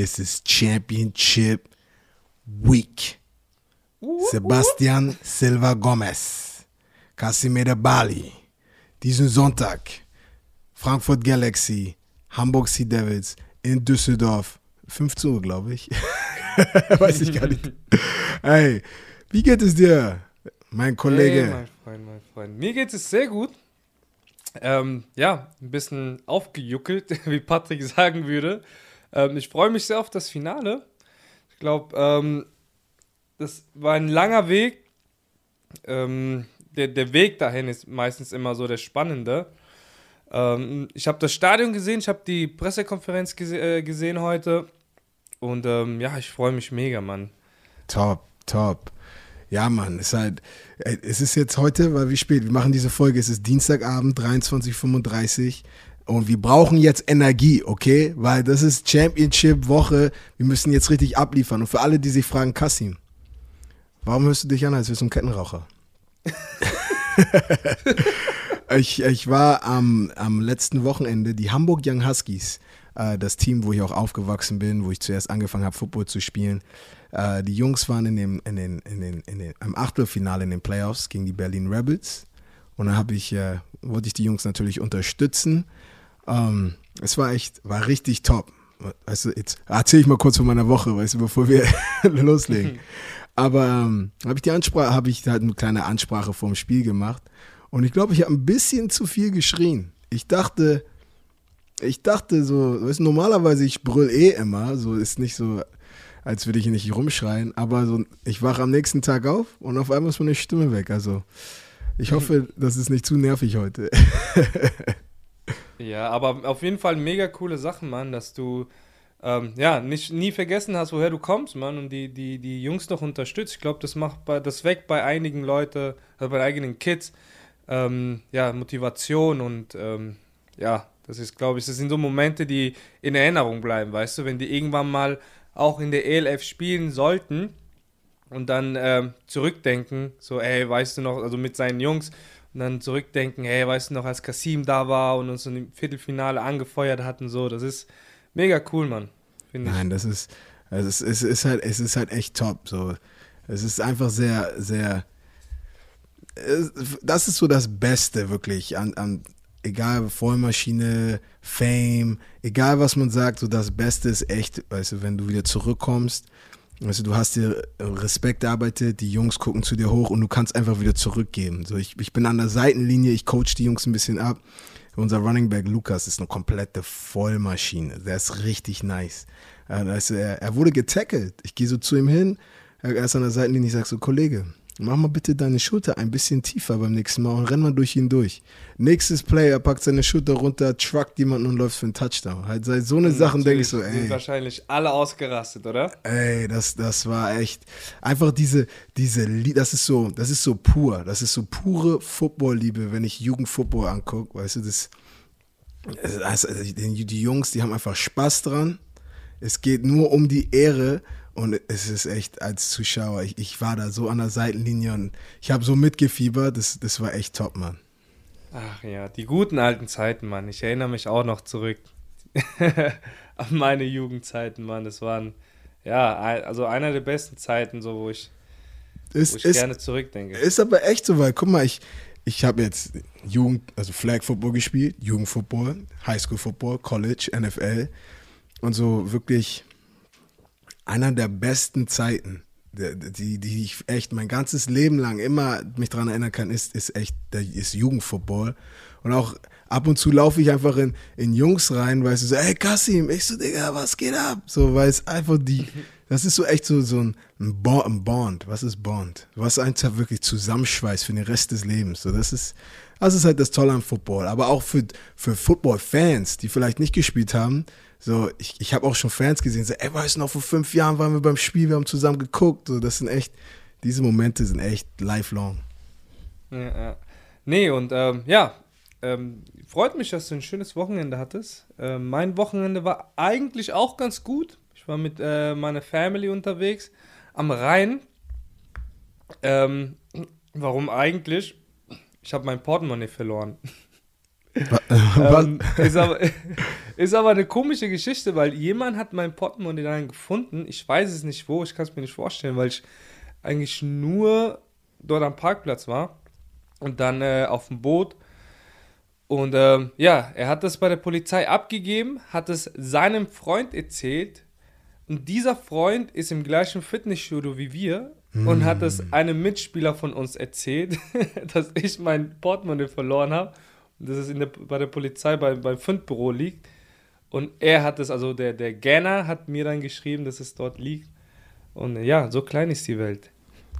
es ist Championship Week. Sebastian Silva Gomez, Casimir Bali, diesen Sonntag, Frankfurt Galaxy, Hamburg Sea Devils in Düsseldorf, 15 Uhr, glaube ich. Weiß ich gar nicht. Hey, wie geht es dir, mein Kollege? Hey, mein Freund, mein Freund. Mir geht es sehr gut. Ähm, ja, ein bisschen aufgejuckelt, wie Patrick sagen würde. Ähm, ich freue mich sehr auf das Finale. Ich glaube, ähm, das war ein langer Weg. Ähm, der, der Weg dahin ist meistens immer so der spannende. Ähm, ich habe das Stadion gesehen, ich habe die Pressekonferenz gese äh, gesehen heute. Und ähm, ja, ich freue mich mega, Mann. Top, top. Ja, Mann, es ist halt, äh, es ist jetzt heute, weil wie spät, wir machen diese Folge, es ist Dienstagabend, 23.35 und wir brauchen jetzt Energie, okay? Weil das ist Championship-Woche, wir müssen jetzt richtig abliefern. Und für alle, die sich fragen, Kassim, warum hörst du dich an, als wärst du ein Kettenraucher? ich, ich war am, am letzten Wochenende, die Hamburg Young Huskies, äh, das Team, wo ich auch aufgewachsen bin, wo ich zuerst angefangen habe, Football zu spielen, äh, die Jungs waren in dem, in den, in den, in den, im Achtelfinale in den Playoffs gegen die Berlin Rebels. Und dann habe ich, äh, wollte ich die Jungs natürlich unterstützen. Ähm, es war echt, war richtig top. Weißt du, jetzt erzähle ich mal kurz von meiner Woche, weißt du, bevor wir loslegen. Aber ähm, habe ich die Ansprache, habe ich halt eine kleine Ansprache vorm Spiel gemacht. Und ich glaube, ich habe ein bisschen zu viel geschrien. Ich dachte, ich dachte so, weißt du, normalerweise ich brüll eh immer, so ist nicht so, als würde ich nicht rumschreien. Aber so, ich wache am nächsten Tag auf und auf einmal ist meine Stimme weg. Also ich hoffe, das ist nicht zu nervig heute. ja, aber auf jeden Fall mega coole Sachen, Mann, dass du ähm, ja nicht nie vergessen hast, woher du kommst, Mann, und die, die, die Jungs noch unterstützt. Ich glaube, das macht bei, das weckt bei einigen Leuten, also bei eigenen Kids, ähm, ja, Motivation und ähm, ja, das ist, glaube ich, das sind so Momente, die in Erinnerung bleiben, weißt du, wenn die irgendwann mal auch in der ELF spielen sollten und dann ähm, zurückdenken, so, ey, weißt du noch, also mit seinen Jungs und dann zurückdenken, hey, weißt du noch, als Kasim da war und uns im Viertelfinale angefeuert hatten, so, das ist mega cool, Mann. Nein, das ist, also es, es, ist halt, es ist halt echt top, so. Es ist einfach sehr, sehr, das ist so das Beste wirklich an, an egal Vollmaschine, Fame, egal was man sagt, so das Beste ist echt, weißt du, wenn du wieder zurückkommst, weißt du, hast dir Respekt erarbeitet, die Jungs gucken zu dir hoch und du kannst einfach wieder zurückgeben. So, ich, ich bin an der Seitenlinie, ich coach die Jungs ein bisschen ab. Unser Running Back Lukas ist eine komplette Vollmaschine. Der ist richtig nice. Also er, er wurde getackelt. Ich gehe so zu ihm hin, er ist an der Seitenlinie, ich sage so, Kollege, Mach mal bitte deine Schulter ein bisschen tiefer beim nächsten Mal und renn mal durch ihn durch. Nächstes Play, er packt seine Schulter runter, truckt jemanden und läuft für einen Touchdown. Halt seit so eine Sachen denke ich so, ey. Sind wahrscheinlich alle ausgerastet, oder? Ey, das, das war echt einfach diese, diese, das ist so, das ist so pur, das ist so pure Football-Liebe, wenn ich Jugendfootball angucke, weißt du, das, also die Jungs, die haben einfach Spaß dran. Es geht nur um die Ehre und es ist echt als Zuschauer, ich, ich war da so an der Seitenlinie und ich habe so mitgefiebert, das, das war echt top, Mann. Ach ja, die guten alten Zeiten, Mann. Ich erinnere mich auch noch zurück an meine Jugendzeiten, Mann. Das waren, ja, also einer der besten Zeiten, so wo ich, ist, wo ich ist, gerne zurückdenke. Ist aber echt so, weil, guck mal, ich, ich habe jetzt Jugend, also Flag Football gespielt, Jugendfootball, Highschool Football, College, NFL und so wirklich einer der besten Zeiten, die, die ich echt mein ganzes Leben lang immer mich daran erinnern kann, ist, ist echt, ist Jugendfootball. Und auch ab und zu laufe ich einfach in, in Jungs rein, weißt du, so, ey Kassim, ich so, Digga, was geht ab? So, weil es einfach die, das ist so echt so, so ein, ein Bond. Was ist Bond? Was einfach wirklich zusammenschweißt für den Rest des Lebens. So, das ist, das ist halt das Tolle am Football. Aber auch für, für Football-Fans, die vielleicht nicht gespielt haben, so, ich, ich habe auch schon Fans gesehen, so, ey, weißt du noch, vor fünf Jahren waren wir beim Spiel, wir haben zusammen geguckt. So, das sind echt, diese Momente sind echt lifelong. Ja, ja. Nee, und ähm, ja, ähm, freut mich, dass du ein schönes Wochenende hattest. Ähm, mein Wochenende war eigentlich auch ganz gut. Ich war mit äh, meiner Family unterwegs am Rhein. Ähm, warum eigentlich? Ich habe mein Portemonnaie verloren. ähm, ist, aber, ist aber eine komische Geschichte, weil jemand hat mein Portemonnaie dann gefunden. Ich weiß es nicht wo, ich kann es mir nicht vorstellen, weil ich eigentlich nur dort am Parkplatz war und dann äh, auf dem Boot. Und ähm, ja, er hat das bei der Polizei abgegeben, hat es seinem Freund erzählt. Und dieser Freund ist im gleichen Fitnessstudio wie wir und hat es Mm. einem Mitspieler von uns erzählt, dass ich mein Portemonnaie verloren habe dass es in der, bei der Polizei bei, beim Fundbüro liegt. Und er hat es, also der, der Ganner hat mir dann geschrieben, dass es dort liegt. Und ja, so klein ist die Welt.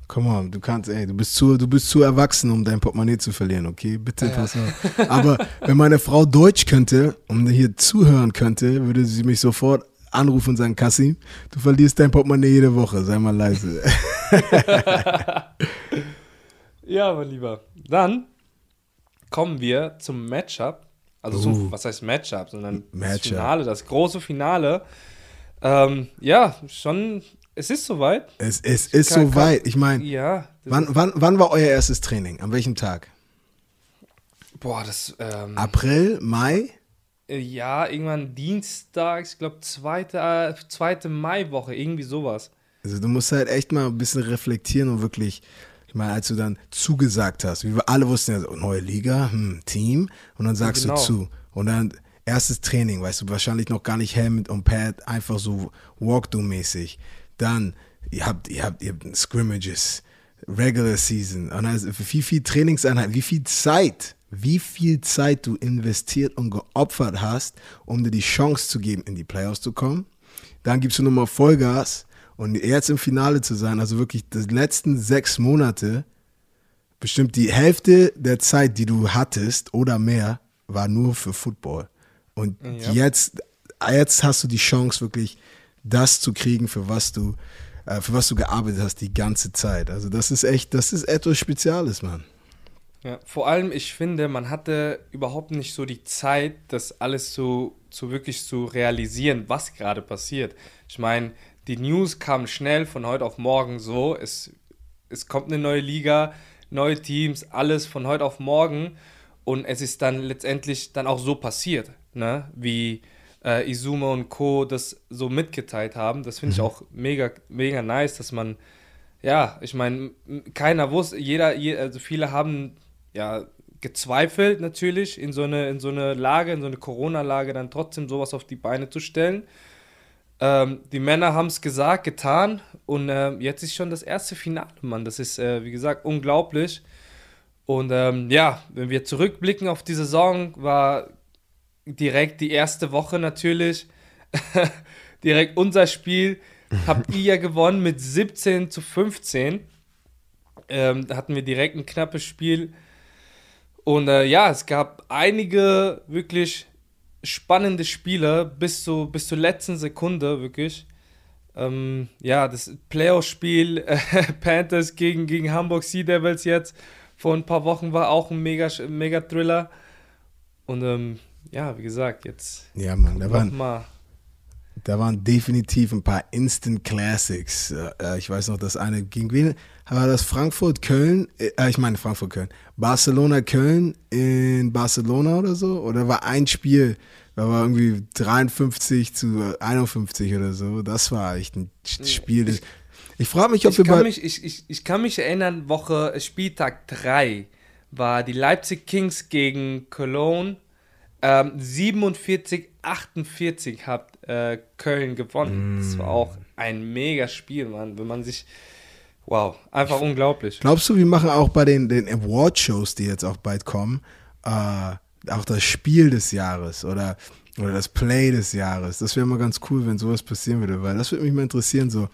Come on, du kannst, ey, du bist zu, du bist zu erwachsen, um dein Portemonnaie zu verlieren, okay? Bitte pass auf. Aber wenn meine Frau Deutsch könnte und hier zuhören könnte, würde sie mich sofort anrufen und sagen, Kassim, du verlierst dein Portemonnaie jede Woche, sei mal leise. Ja, mein Lieber. Dann kommen wir zum Matchup. Also Uh. zum, was heißt Matchup, sondern das Matchup. Finale, das große Finale. Ähm, ja, schon, es ist soweit. Es, es ist Kann- soweit. Ich meine, Ja. das wann, wann, wann war euer erstes Training? An welchem Tag? Boah, das, ähm, April, Mai? äh, ja, irgendwann Dienstag, ich glaube, zweite, äh, zweite Maiwoche, irgendwie sowas. Also du musst halt echt mal ein bisschen reflektieren und wirklich, ich meine, als du dann zugesagt hast, wie wir alle wussten ja, neue Liga, hm, Team, und dann sagst genau. du zu. Und dann erstes Training, weißt du, wahrscheinlich noch gar nicht Helmet und Pad, einfach so Walkthrough-mäßig. Dann, ihr habt, ihr habt, ihr habt Scrimmages, Regular Season, und also wie viel Trainingseinheit, wie viel Zeit, wie viel Zeit du investiert und geopfert hast, um dir die Chance zu geben, in die Playoffs zu kommen. Dann gibst du nochmal Vollgas und jetzt im Finale zu sein, also wirklich die letzten sechs Monate, bestimmt die Hälfte der Zeit, die du hattest oder mehr, war nur für Football. Und Ja. jetzt, jetzt hast du die Chance, wirklich das zu kriegen, für was du, äh, für was du gearbeitet hast die ganze Zeit. Also das ist echt, das ist etwas Spezielles, Mann. Ja, vor allem, ich finde, man hatte überhaupt nicht so die Zeit, das alles so, so wirklich zu realisieren, was gerade passiert. Ich meine, die News kamen schnell von heute auf morgen so. Es, es kommt eine neue Liga, neue Teams, alles von heute auf morgen. Und es ist dann letztendlich dann auch so passiert, ne? wie äh, Izuma und Co. das so mitgeteilt haben. Das finde ich auch mega, mega nice, dass man ja, ich meine, keiner wusste, jeder, je, also viele haben ja gezweifelt natürlich in so eine, in so eine Lage, in so eine Corona-Lage dann trotzdem sowas auf die Beine zu stellen. Ähm, die Männer haben es gesagt, getan und ähm, jetzt ist schon das erste Finale, Mann. Das ist, äh, wie gesagt, unglaublich. Und ähm, ja, wenn wir zurückblicken auf die Saison, war direkt die erste Woche natürlich direkt unser Spiel. Habt ihr ja gewonnen mit 17 zu 15. Ähm, da hatten wir direkt ein knappes Spiel. Und äh, ja, es gab einige wirklich spannende Spiele bis, zu, bis zur letzten Sekunde, wirklich. Ähm, ja, das Playoff-Spiel äh, Panthers gegen, gegen Hamburg Sea Devils jetzt vor ein paar Wochen war auch ein mega, mega Thriller. Und ähm, ja, wie gesagt, jetzt Ja, Mann, da waren, nochmal. da waren definitiv ein paar Instant Classics. Äh, ich weiß noch, das eine gegen wen war das Frankfurt Köln? Äh, ich meine Frankfurt Köln. Barcelona Köln in Barcelona oder so? Oder war ein Spiel, da war irgendwie 53 zu 51 oder so. Das war echt ein Spiel. Das, ich frage mich, ob Ich wir kann, mich, ich, ich, ich kann mich erinnern, Woche, äh, Spieltag 3 war die Leipzig Kings gegen Cologne. Ähm, 47, 48 hat äh, Köln gewonnen. Das war auch ein mega Spiel, Mann. Wenn man sich. Wow, einfach unglaublich. Glaubst du, wir machen auch bei den, den Award-Shows, die jetzt auch bald kommen, äh, auch das Spiel des Jahres oder, oder das Play des Jahres? Das wäre mal ganz cool, wenn sowas passieren würde, weil das würde mich mal interessieren, so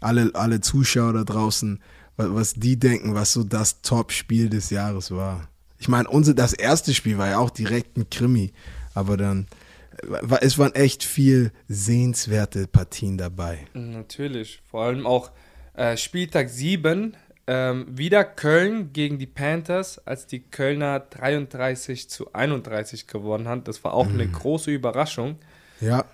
alle, alle Zuschauer da draußen, was, was die denken, was so das Top-Spiel des Jahres war. Ich meine, unser, das erste Spiel war ja auch direkt ein Krimi, aber dann, es waren echt viel sehenswerte Partien dabei. Natürlich. Vor allem auch äh, Spieltag 7. Ähm, wieder Köln gegen die Panthers, als die Kölner 33 zu 31 gewonnen haben. Das war auch eine große Überraschung. Ja,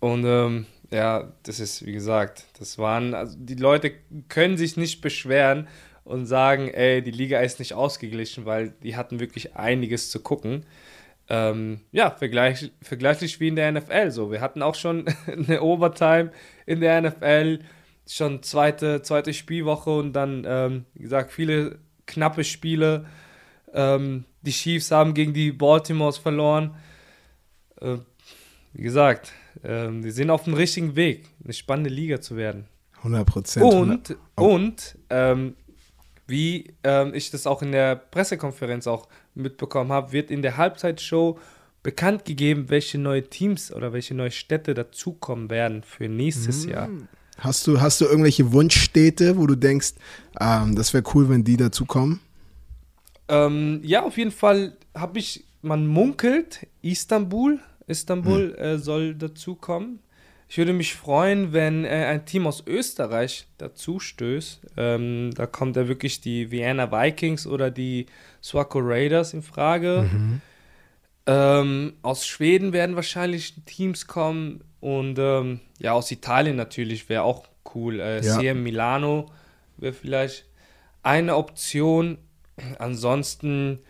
Und ähm, ja, das ist, wie gesagt, das waren, also die Leute können sich nicht beschweren und sagen, ey, die Liga ist nicht ausgeglichen, weil die hatten wirklich einiges zu gucken. ähm, ja, vergleich, vergleichlich wie in der NFL. So, wir hatten auch schon eine Overtime in der NFL, schon zweite, zweite Spielwoche und dann, ähm, wie gesagt, viele knappe Spiele. Ähm, die Chiefs haben gegen die Baltimores verloren. Äh, wie gesagt, äh, wir sind auf dem richtigen Weg, eine spannende Liga zu werden. 100 Prozent. Und, oh. und ähm, wie ähm, ich das auch in der Pressekonferenz auch mitbekommen habe, wird in der Halbzeitshow bekannt gegeben, welche neue Teams oder welche neue Städte dazukommen werden für nächstes mm. Jahr. Hast du, hast du irgendwelche Wunschstädte, wo du denkst, ähm, das wäre cool, wenn die dazukommen? Ähm, ja, auf jeden Fall habe ich, man munkelt, Istanbul, Istanbul hm. äh, soll dazukommen. Ich würde mich freuen, wenn äh, ein Team aus Österreich dazu stößt. Ähm, da kommt ja wirklich die Vienna Vikings oder die Swaco Raiders in Frage. Mhm. Ähm, aus Schweden werden wahrscheinlich Teams kommen und ähm, ja, aus Italien natürlich wäre auch cool. Äh, ja. CM Milano wäre vielleicht eine Option. Ansonsten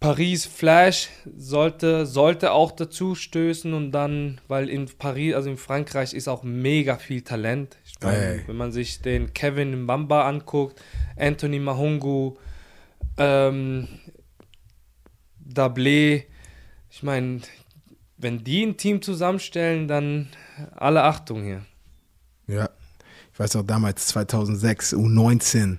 Paris Flash sollte, sollte auch dazu stößen und dann, weil in Paris, also in Frankreich ist auch mega viel Talent. Ich mein, hey. Wenn man sich den Kevin Mbamba anguckt, Anthony Mahungu, ähm, Dablé, ich meine, wenn die ein Team zusammenstellen, dann alle Achtung hier. Ja, ich weiß auch damals 2006, U19,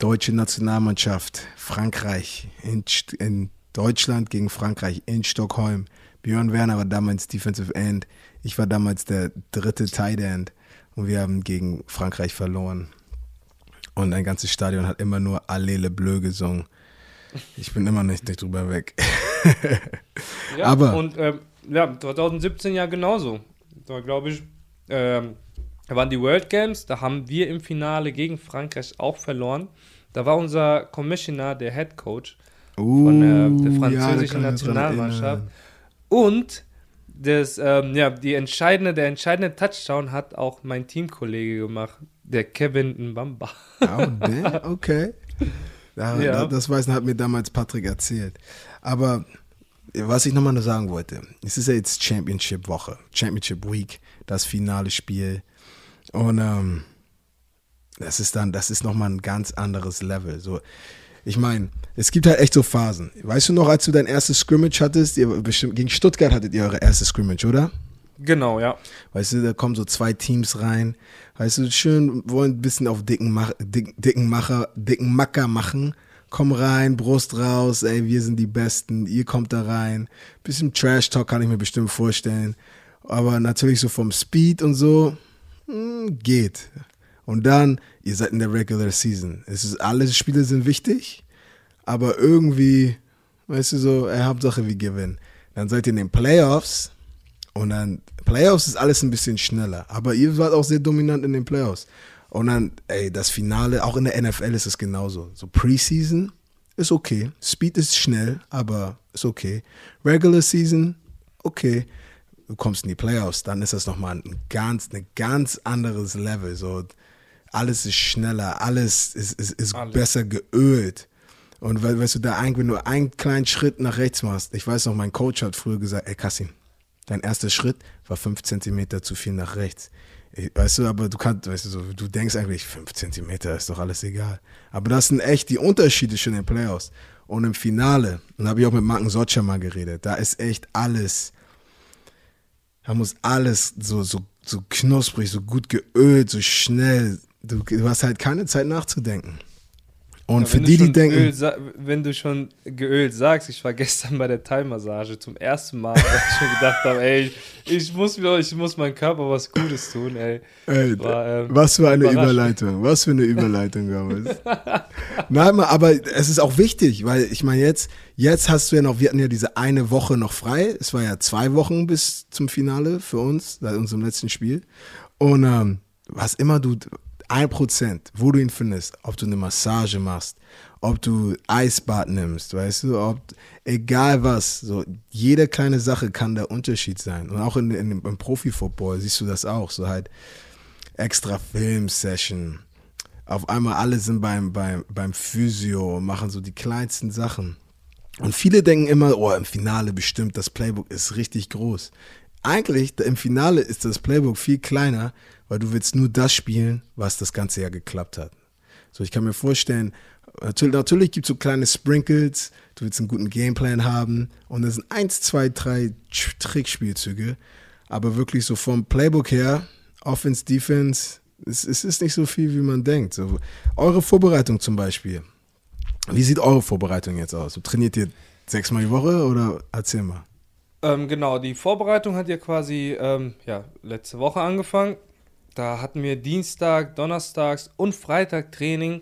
deutsche Nationalmannschaft, Frankreich, in, in Deutschland gegen Frankreich in Stockholm. Björn Werner war damals Defensive End. Ich war damals der dritte Tight End und wir haben gegen Frankreich verloren. Und ein ganzes Stadion hat immer nur Allele Bleu gesungen. Ich bin immer nicht, nicht drüber weg. ja, Aber. Und ähm, ja, 2017 ja genauso. Da glaube ich, ähm, waren die World Games, da haben wir im Finale gegen Frankreich auch verloren. Da war unser Commissioner, der Head Coach uh, von der, der französischen ja, Nationalmannschaft. Und das, ähm, ja, die entscheidende, der entscheidende Touchdown hat auch mein Teamkollege gemacht, der Kevin Mbamba. Oh, okay. Ja, ja. Das weiß, hat mir damals Patrick erzählt. Aber was ich nochmal nur sagen wollte, es ist ja jetzt Championship-Woche, Championship Week, das finale Spiel. Und ähm, das ist dann, das ist nochmal ein ganz anderes Level. So, ich meine, es gibt halt echt so Phasen. Weißt du noch, als du dein erstes Scrimmage hattest, ihr bestimmt, gegen Stuttgart hattet ihr eure erste Scrimmage, oder? Genau, ja. Weißt du, da kommen so zwei Teams rein. Weißt du, schön wollen ein bisschen auf dicken, Mach, dick, dicken Macher, dicken Macker machen. Komm rein, Brust raus, ey, wir sind die Besten, ihr kommt da rein. Bisschen Trash Talk kann ich mir bestimmt vorstellen. Aber natürlich so vom Speed und so, hm, geht. Und dann, ihr seid in der Regular Season. Es ist, alle Spiele sind wichtig, aber irgendwie, weißt du so, ey, Hauptsache wir gewinnen. Dann seid ihr in den Playoffs und dann, Playoffs ist alles ein bisschen schneller. Aber ihr wart auch sehr dominant in den Playoffs. Und dann, ey, das Finale, auch in der NFL ist es genauso. So Preseason ist okay. Speed ist schnell, aber ist okay. Regular Season, okay. Du kommst in die Playoffs, dann ist das nochmal ein ganz, ein ganz anderes Level. So, alles ist schneller, alles ist, ist, ist alles. besser geölt. Und weil, weißt du, da eigentlich, wenn du einen kleinen Schritt nach rechts machst, ich weiß noch, mein Coach hat früher gesagt, ey Kassim, Dein erster Schritt war fünf Zentimeter zu viel nach rechts. Weißt du, aber du kannst, weißt du, so, du denkst eigentlich, fünf Zentimeter ist doch alles egal. Aber das sind echt die Unterschiede schon in den Playoffs. Und im Finale, und da habe ich auch mit Marken Sotscher mal geredet, da ist echt alles, da muss alles so, so, so knusprig, so gut geölt, so schnell. Du, du hast halt keine Zeit nachzudenken. Und ja, für die, die denken. Öl, wenn du schon geölt sagst, ich war gestern bei der Thai-Massage zum ersten Mal, weil ich schon gedacht habe, ey, ich muss, mir, ich muss meinem Körper was Gutes tun, ey. ey war, ähm, was für eine Überleitung, was für eine Überleitung damals. Nein, aber es ist auch wichtig, weil ich meine, jetzt, jetzt hast du ja noch, wir hatten ja diese eine Woche noch frei. Es war ja zwei Wochen bis zum Finale für uns, seit unserem letzten Spiel. Und ähm, was immer du, ein Prozent, wo du ihn findest, ob du eine Massage machst, ob du Eisbad nimmst, weißt du, ob, egal was, so, jede kleine Sache kann der Unterschied sein. Und auch in, in, im Profi-Football siehst du das auch, so halt extra Film-Session. Auf einmal alle sind beim, beim, beim Physio, machen so die kleinsten Sachen. Und viele denken immer, oh, im Finale bestimmt, das Playbook ist richtig groß. Eigentlich, im Finale ist das Playbook viel kleiner, weil du willst nur das spielen, was das ganze Jahr geklappt hat. So, ich kann mir vorstellen, natürlich, natürlich gibt es so kleine Sprinkles, du willst einen guten Gameplan haben und das sind eins, zwei, drei Trickspielzüge, aber wirklich so vom Playbook her, Offense, Defense, es, es ist nicht so viel, wie man denkt. So, eure Vorbereitung zum Beispiel. Wie sieht eure Vorbereitung jetzt aus? Trainiert ihr sechsmal die Woche oder erzähl mal? Ähm, genau, die Vorbereitung hat ja quasi ähm, ja, letzte Woche angefangen. Da hatten wir Dienstag, Donnerstags und Freitag Training.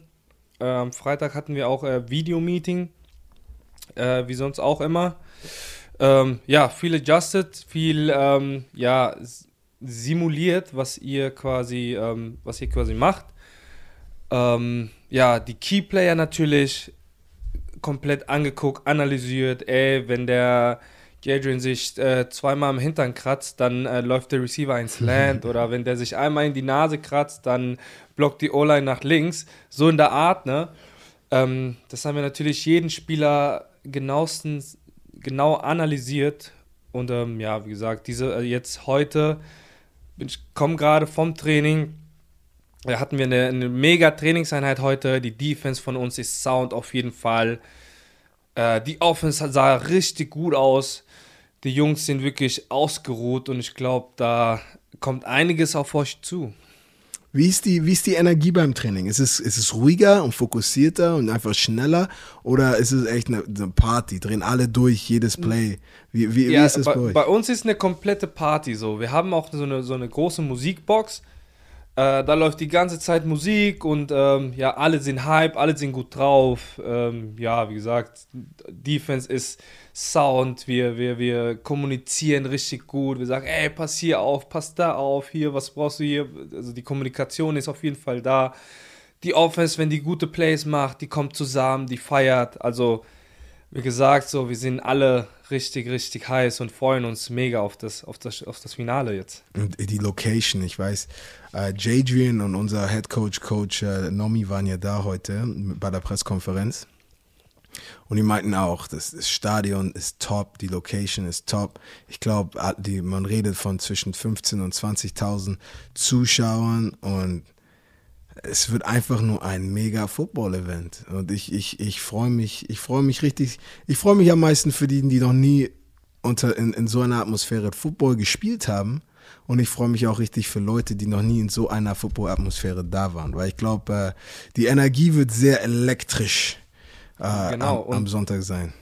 Ähm, Freitag hatten wir auch äh, Videomeeting, äh, wie sonst auch immer. Ähm, ja, viel adjusted, viel ähm, ja, simuliert, was ihr quasi, ähm, was ihr quasi macht. Ähm, ja, die Keyplayer natürlich komplett angeguckt, analysiert. Ey, wenn der Jadrian sich äh, zweimal im Hintern kratzt, dann äh, läuft der Receiver ins Land. oder wenn der sich einmal in die Nase kratzt, dann blockt die O-Line nach links. So in der Art, ne? Ähm, das haben wir natürlich jeden Spieler genauestens genau analysiert. Und ähm, ja, wie gesagt, diese äh, jetzt heute, ich komme gerade vom Training. Da hatten wir eine, eine mega Trainingseinheit heute. Die Defense von uns ist sound auf jeden Fall. Äh, die Offense sah richtig gut aus. Die Jungs sind wirklich ausgeruht und ich glaube, da kommt einiges auf euch zu. Wie ist die, wie ist die Energie beim Training? Ist es, ist es ruhiger und fokussierter und einfach schneller oder ist es echt eine, eine Party? Drehen alle durch, jedes Play? Wie, wie, ja, wie ist es bei, bei euch? Bei uns ist eine komplette Party so. Wir haben auch so eine, so eine große Musikbox. Äh, da läuft die ganze Zeit Musik und ähm, ja, alle sind hype, alle sind gut drauf. Ähm, ja, wie gesagt, Defense ist Sound, wir, wir, wir kommunizieren richtig gut. Wir sagen, ey, pass hier auf, pass da auf, hier, was brauchst du hier? Also die Kommunikation ist auf jeden Fall da. Die Offense, wenn die gute Plays macht, die kommt zusammen, die feiert. Also, wie gesagt, so, wir sind alle richtig, richtig heiß und freuen uns mega auf das, auf das, auf das Finale jetzt. Und die Location, ich weiß, äh, Jadrian und unser Head Coach, Coach äh, Nomi waren ja da heute bei der Pressekonferenz. Und die meinten auch, das, Stadion ist top, die Location ist top. Ich glaube, man redet von zwischen 15.000 und 20.000 Zuschauern und es wird einfach nur ein mega Football-Event. Und ich, ich, ich freue mich, ich freue mich richtig, ich freue mich am meisten für die, die noch nie unter, in, in so einer Atmosphäre Football gespielt haben. Und ich freue mich auch richtig für Leute, die noch nie in so einer Football-Atmosphäre da waren. Weil ich glaube, äh, die Energie wird sehr elektrisch äh, genau. am, am Sonntag sein.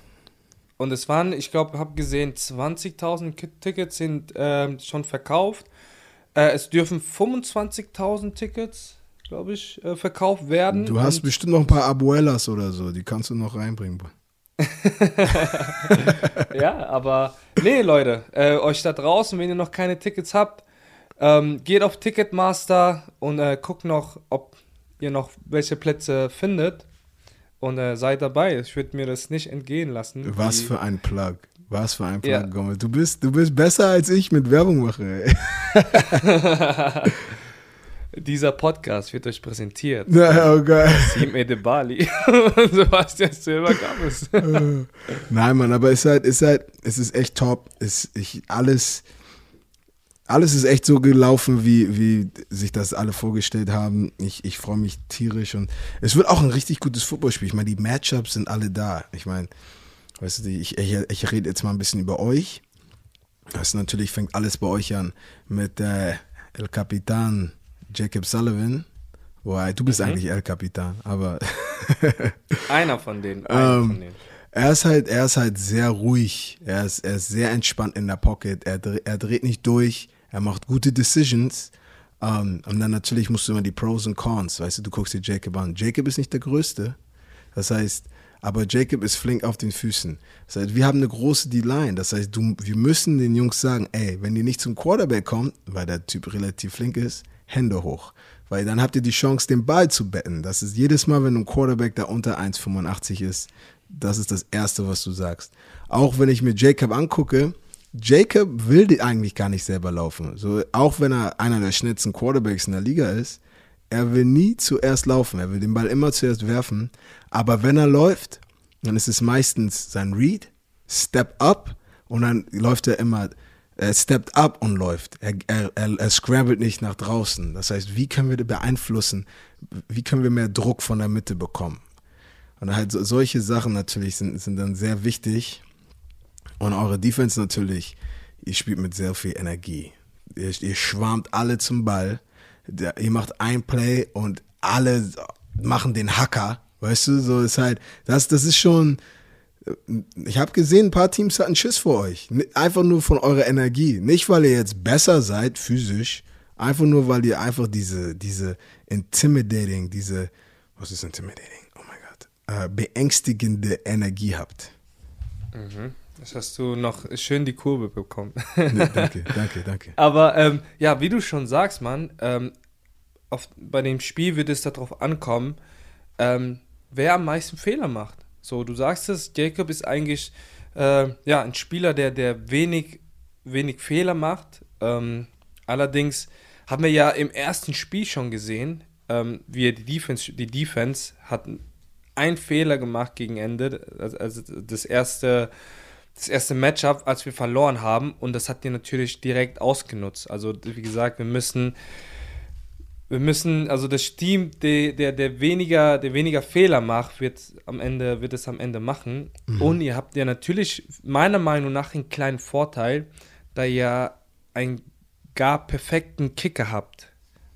Und es waren, ich glaube, habe gesehen, 20.000 Tickets sind äh, schon verkauft. Äh, es dürfen 25.000 Tickets, glaube ich, äh, verkauft werden. Du hast bestimmt noch ein paar Abuelas oder so, die kannst du noch reinbringen. ja, aber nee, Leute, äh, euch da draußen, wenn ihr noch keine Tickets habt, ähm, geht auf Ticketmaster und äh, guckt noch, ob ihr noch welche Plätze findet und äh, seid dabei. Ich würde mir das nicht entgehen lassen. Was für ein Plug. Was für ein Plug, ja. Gommel. Du bist, du bist besser als ich mit Werbung mache. Dieser Podcast wird euch präsentiert. Na, okay. Team Edebali. Sebastian Silber gab es. Nein, Mann, aber es ist halt, ist halt, es ist echt top. Es, ich, alles, alles ist echt so gelaufen, wie, wie sich das alle vorgestellt haben. Ich, ich freue mich tierisch und es wird auch ein richtig gutes Footballspiel. Ich meine, die Matchups sind alle da. Ich meine, weißt du, ich, ich, ich rede jetzt mal ein bisschen über euch. Das natürlich fängt alles bei euch an mit äh, El Capitan Jacob Sullivan. Wobei, du bist mhm. eigentlich El Capitan, aber. einer von denen. Einer ähm, von denen. Er ist halt, er ist halt sehr ruhig. Er ist, er ist sehr entspannt in der Pocket. Er, er dreht nicht durch. Er macht gute Decisions. Um, ähm, und dann natürlich musst du immer die Pros und Cons, weißt du, du guckst dir Jacob an. Jacob ist nicht der Größte. Das heißt, aber Jacob ist flink auf den Füßen. Das heißt, wir haben eine große D-Line. Das heißt, du, wir müssen den Jungs sagen, ey, wenn ihr nicht zum Quarterback kommt, weil der Typ relativ flink ist, Hände hoch. Weil dann habt ihr die Chance, den Ball zu betten. Das ist jedes Mal, wenn ein Quarterback da unter 1,85 ist, das ist das Erste, was du sagst. Auch wenn ich mir Jacob angucke, Jacob will eigentlich gar nicht selber laufen. So, auch wenn er einer der schnellsten Quarterbacks in der Liga ist, er will nie zuerst laufen. Er will den Ball immer zuerst werfen. Aber wenn er läuft, dann ist es meistens sein Read, Step Up und dann läuft er immer, er steppt up und läuft. Er, er, er, er scrambled nicht nach draußen. Das heißt, wie können wir beeinflussen, wie können wir mehr Druck von der Mitte bekommen? Und halt so, solche Sachen natürlich sind, sind dann sehr wichtig. Und eure Defense natürlich, ihr spielt mit sehr viel Energie. Ihr, ihr schwarmt alle zum Ball. Der, ihr macht ein Play und alle machen den Hacker. Weißt du, so ist halt, das, das ist schon, ich habe gesehen, ein paar Teams hatten Schiss vor euch. Einfach nur von eurer Energie. Nicht, weil ihr jetzt besser seid physisch, einfach nur, weil ihr einfach diese, diese intimidating, diese, was ist intimidating? Oh mein Gott. Äh, beängstigende Energie habt. Mhm. Das hast du noch schön die Kurve bekommen. nee, danke, danke, danke. Aber ähm, ja, wie du schon sagst, Mann, ähm, auf, bei dem Spiel wird es darauf ankommen, ähm, wer am meisten Fehler macht. So, du sagst es, Jacob ist eigentlich äh, ja, ein Spieler, der, der wenig, wenig Fehler macht. Ähm, allerdings haben wir ja im ersten Spiel schon gesehen, ähm, wie die Defense, die Defense hat einen Fehler gemacht gegen Ende, also, also das erste das erste Matchup, als wir verloren haben und das hat die natürlich direkt ausgenutzt. Also wie gesagt, wir müssen wir müssen, also das Team, der, der, der, weniger, der weniger Fehler macht, wird, am Ende, wird es am Ende machen. Mhm. Und ihr habt ja natürlich meiner Meinung nach einen kleinen Vorteil, da ihr einen gar perfekten Kicker habt.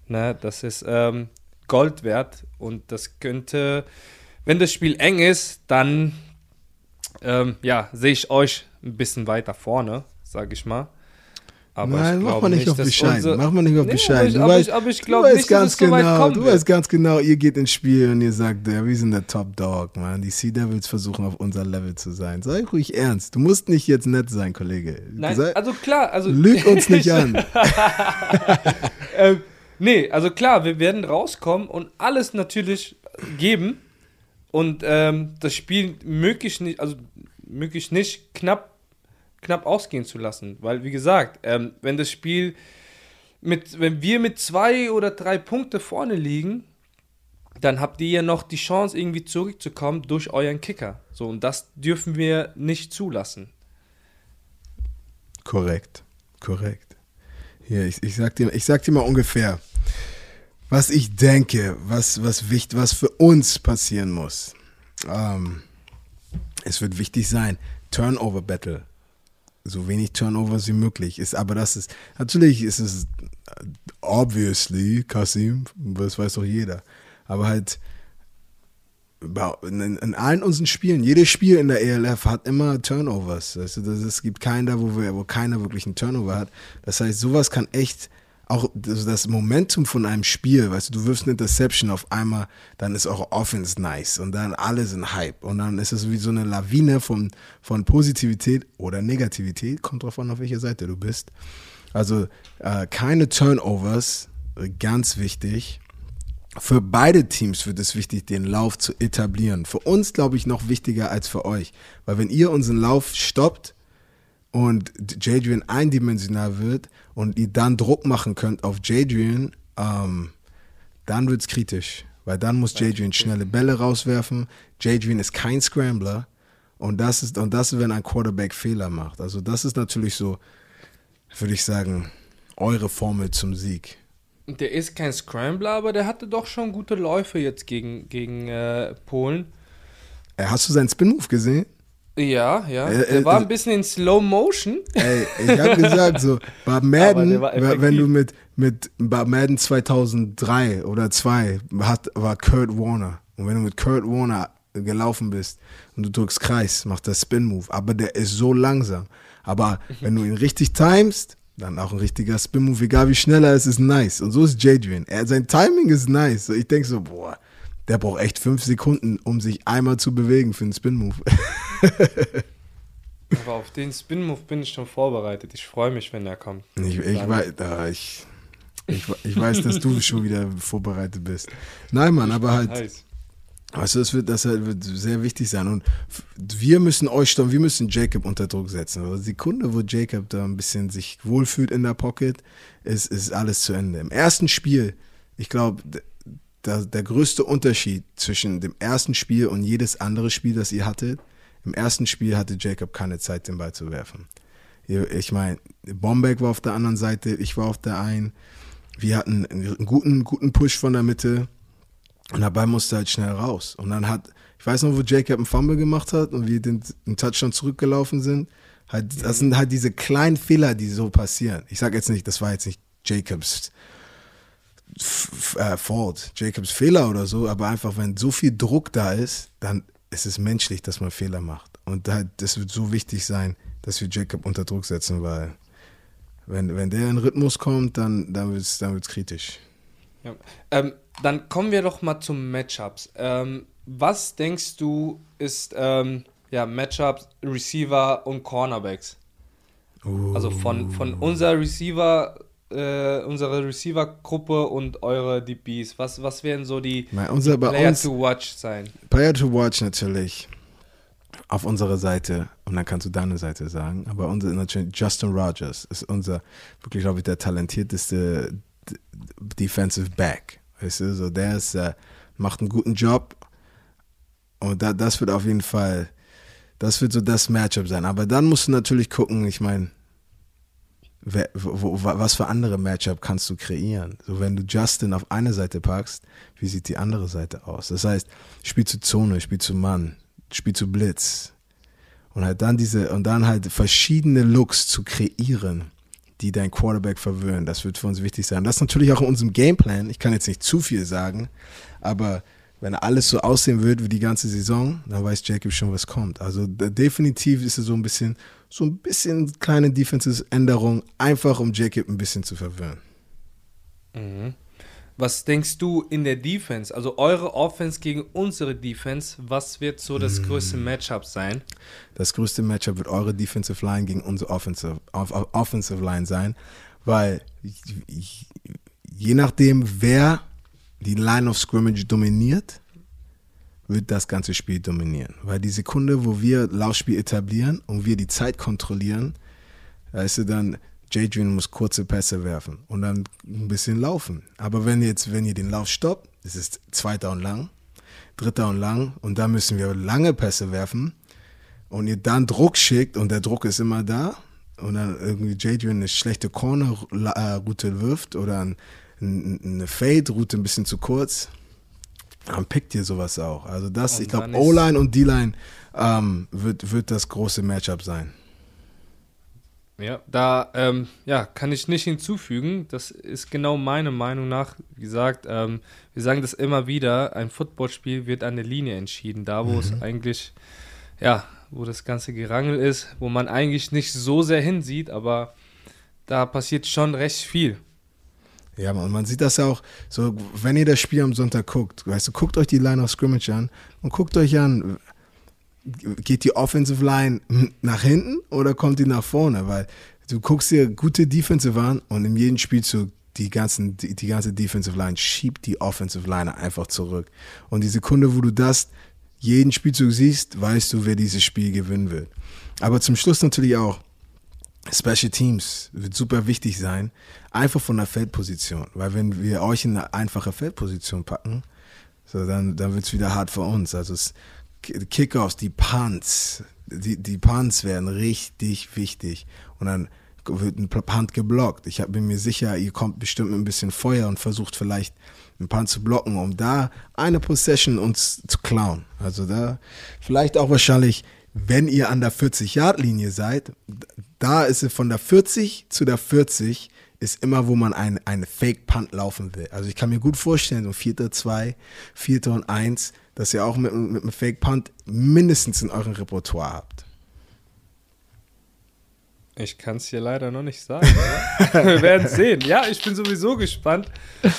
Ne? Das ist ähm, Gold wert und das könnte, wenn das Spiel eng ist, dann ähm, ja, sehe ich euch ein bisschen weiter vorne, sage ich mal. Aber Nein, mach mal nicht auf bescheiden. Mach mal nicht auf nee, bescheiden. Aber ich, aber ich, du weißt nicht, ganz genau, du weißt ganz genau, ihr geht ins Spiel und ihr sagt, ja, wir sind der Top Dog, man. Die Sea Devils versuchen auf unser Level zu sein. Sei ruhig ernst. Du musst nicht jetzt nett sein, Kollege. Nein, Sei, also klar, also lüg uns nicht an. ähm, nee, also klar, wir werden rauskommen und alles natürlich geben und ähm, das Spiel möglichst nicht, also möglichst nicht knapp knapp ausgehen zu lassen. Weil, wie gesagt, ähm, wenn das Spiel mit, wenn wir mit zwei oder drei Punkte vorne liegen, dann habt ihr ja noch die Chance, irgendwie zurückzukommen durch euren Kicker. So, und das dürfen wir nicht zulassen. Korrekt, korrekt. Hier, ich, ich, sag dir, ich sag dir mal ungefähr, was ich denke, was, was, wichtig, was für uns passieren muss. Ähm, es wird wichtig sein, Turnover Battle so wenig Turnovers wie möglich ist. Aber das ist, natürlich ist es obviously, Kasim, das weiß doch jeder. Aber halt in, allen unseren Spielen, jedes Spiel in der ELF hat immer Turnovers. Weißt du, es gibt keinen da, wo, wir, wo keiner wirklich einen Turnover hat. Das heißt, sowas kann echt auch das Momentum von einem Spiel, weißt du, du wirfst eine Interception auf einmal, dann ist eure Offense nice und dann alle sind Hype und dann ist es wie so eine Lawine von, von Positivität oder Negativität, kommt drauf an, auf welcher Seite du bist. Also äh, keine Turnovers, ganz wichtig. Für beide Teams wird es wichtig, den Lauf zu etablieren. Für uns, glaube ich, noch wichtiger als für euch. Weil wenn ihr unseren Lauf stoppt, und Jadrian eindimensional wird und ihr dann Druck machen könnt auf Jadrian, ähm, dann wird es kritisch. Weil dann muss Jadrian schnelle Bälle rauswerfen. Jadrian ist kein Scrambler. Und das ist, und das ist, wenn ein Quarterback Fehler macht. Also das ist natürlich so, würde ich sagen, eure Formel zum Sieg. Der ist kein Scrambler, aber der hatte doch schon gute Läufe jetzt gegen, gegen äh, Polen. Äh, hast du seinen Spin-Move gesehen? Ja, ja. Äh, der äh, war ein bisschen in Slow Motion. Ey, ich habe gesagt, so, bei Madden, wenn du mit, mit bei Madden 2003 oder 2 hat, war Kurt Warner. Und wenn du mit Kurt Warner gelaufen bist und du drückst Kreis, macht der Spin-Move. Aber der ist so langsam. Aber wenn du ihn richtig timest, dann auch ein richtiger Spin-Move, egal wie schnell er ist, ist nice. Und so ist Jadrian. Er, sein Timing ist nice. Ich denke so, boah, der braucht echt fünf Sekunden, um sich einmal zu bewegen für einen Spin-Move. Aber auf den Spin-Move bin ich schon vorbereitet. Ich freue mich, wenn er kommt. Ich, ich, weiß, ich, ich, ich, weiß, dass du schon wieder vorbereitet bist. Nein, Mann, aber halt. Heiß. Du, das wird, das wird sehr wichtig sein. Und wir müssen euch stoppen, wir müssen Jacob unter Druck setzen. Also die Sekunde, wo Jacob da ein bisschen sich wohlfühlt in der Pocket, ist, ist alles zu Ende. Im ersten Spiel, ich glaube, der, der größte Unterschied zwischen dem ersten Spiel und jedes andere Spiel, das ihr hattet. Im ersten Spiel hatte Jacob keine Zeit, den Ball zu werfen. Ich meine, Bombeck war auf der anderen Seite, ich war auf der einen. Wir hatten einen guten, guten Push von der Mitte und dabei musste halt schnell raus. Und dann hat, ich weiß noch, wo Jacob einen Fumble gemacht hat und wir den, den Touchdown zurückgelaufen sind. Halt, das sind halt diese kleinen Fehler, die so passieren. Ich sage jetzt nicht, das war jetzt nicht Jacobs äh, Fault, Jacobs Fehler oder so, aber einfach, wenn so viel Druck da ist, dann ist es menschlich, dass man Fehler macht. Und halt, das wird so wichtig sein, dass wir Jacob unter Druck setzen, weil wenn, wenn der in Rhythmus kommt, dann, dann wird es dann wird's kritisch. Ja. Ähm, dann kommen wir doch mal zum Matchups. Ähm, was denkst du ist ähm, ja, Matchups, Receiver und Cornerbacks? Uh. Also von, von unserer Receiver äh, unsere Receiver-Gruppe und eure DBs? Was, was werden so die, Nein, unser, Player to Watch sein? Player to Watch natürlich auf unserer Seite und dann kannst du deine Seite sagen, aber unser natürlich Justin Rogers ist unser wirklich glaube ich der talentierteste Defensive Back, weißt du, so der ist äh, macht einen guten Job und da, das wird auf jeden Fall das wird so das Matchup sein, aber dann musst du natürlich gucken, ich meine wer, wo, was für andere Matchup kannst du kreieren? So, wenn du Justin auf eine Seite packst, wie sieht die andere Seite aus? Das heißt, spielst du Zone, spielst du Mann, spielst du Blitz. Und halt dann diese, und dann halt verschiedene Looks zu kreieren, die dein Quarterback verwöhnen. Das wird für uns wichtig sein. Das ist natürlich auch in unserem Gameplan. Ich kann jetzt nicht zu viel sagen, aber wenn alles so aussehen wird wie die ganze Saison, dann weiß Jacob schon, was kommt. Also definitiv ist es so ein bisschen, so ein bisschen kleine Defenses-Änderung, einfach um Jacob ein bisschen zu verwirren. Mhm. Was denkst du in der Defense, also eure Offense gegen unsere Defense, was wird so das größte Matchup sein? Das größte Matchup wird eure Defensive Line gegen unsere Offensive, Offensive Line sein, weil je nachdem, wer die Line of Scrimmage dominiert, wird das ganze Spiel dominieren. Weil die Sekunde, wo wir Laufspiel etablieren und wir die Zeit kontrollieren, da ist dann, Jadrian muss kurze Pässe werfen und dann ein bisschen laufen. Aber wenn jetzt, wenn ihr den Lauf stoppt, das ist zweiter und lang, dritter und lang und dann müssen wir lange Pässe werfen und ihr dann Druck schickt und der Druck ist immer da und dann irgendwie Jadrian eine schlechte Corner-Route wirft oder ein eine Fade-Route ein bisschen zu kurz, dann pickt ihr sowas auch. Also das, und ich glaube, O-Line und D-Line ähm, wird, wird das große Matchup sein. Ja, da ähm, ja, kann ich nicht hinzufügen. Das ist genau meine Meinung nach. Wie gesagt, ähm, wir sagen das immer wieder, ein Footballspiel wird an der Linie entschieden. Da, wo mhm. es eigentlich, ja, wo das ganze Gerangel ist, wo man eigentlich nicht so sehr hinsieht, aber da passiert schon recht viel. Ja, und man sieht das ja auch, so, wenn ihr das Spiel am Sonntag guckt, weißt du, guckt euch die Line of Scrimmage an und guckt euch an, geht die Offensive Line nach hinten oder kommt die nach vorne? Weil du guckst dir gute Defensive an und in jedem Spielzug die, ganzen, die, die ganze Defensive Line schiebt die Offensive Line einfach zurück. Und die Sekunde, wo du das jeden Spielzug siehst, weißt du, wer dieses Spiel gewinnen wird. Aber zum Schluss natürlich auch, Special Teams wird super wichtig sein, einfach von der Feldposition. Weil wenn wir euch in eine einfache Feldposition packen, so dann, dann wird es wieder hart für uns. Also es, Kickoffs, die Punts, die, die Punts werden richtig wichtig. Und dann wird ein Punt geblockt. Ich bin mir sicher, ihr kommt bestimmt mit ein bisschen Feuer und versucht vielleicht einen Punt zu blocken, um da eine Possession uns zu klauen. Also da vielleicht auch wahrscheinlich wenn ihr an der 40-Yard-Linie seid, da ist es von der 40 zu der 40 ist immer, wo man einen eine Fake-Punt laufen will. Also ich kann mir gut vorstellen, so vierter, zwei, vierter und eins, dass ihr auch mit, mit einem Fake-Punt mindestens in eurem Repertoire habt. Ich kann es hier leider noch nicht sagen. Wir werden sehen. Ja, ich bin sowieso gespannt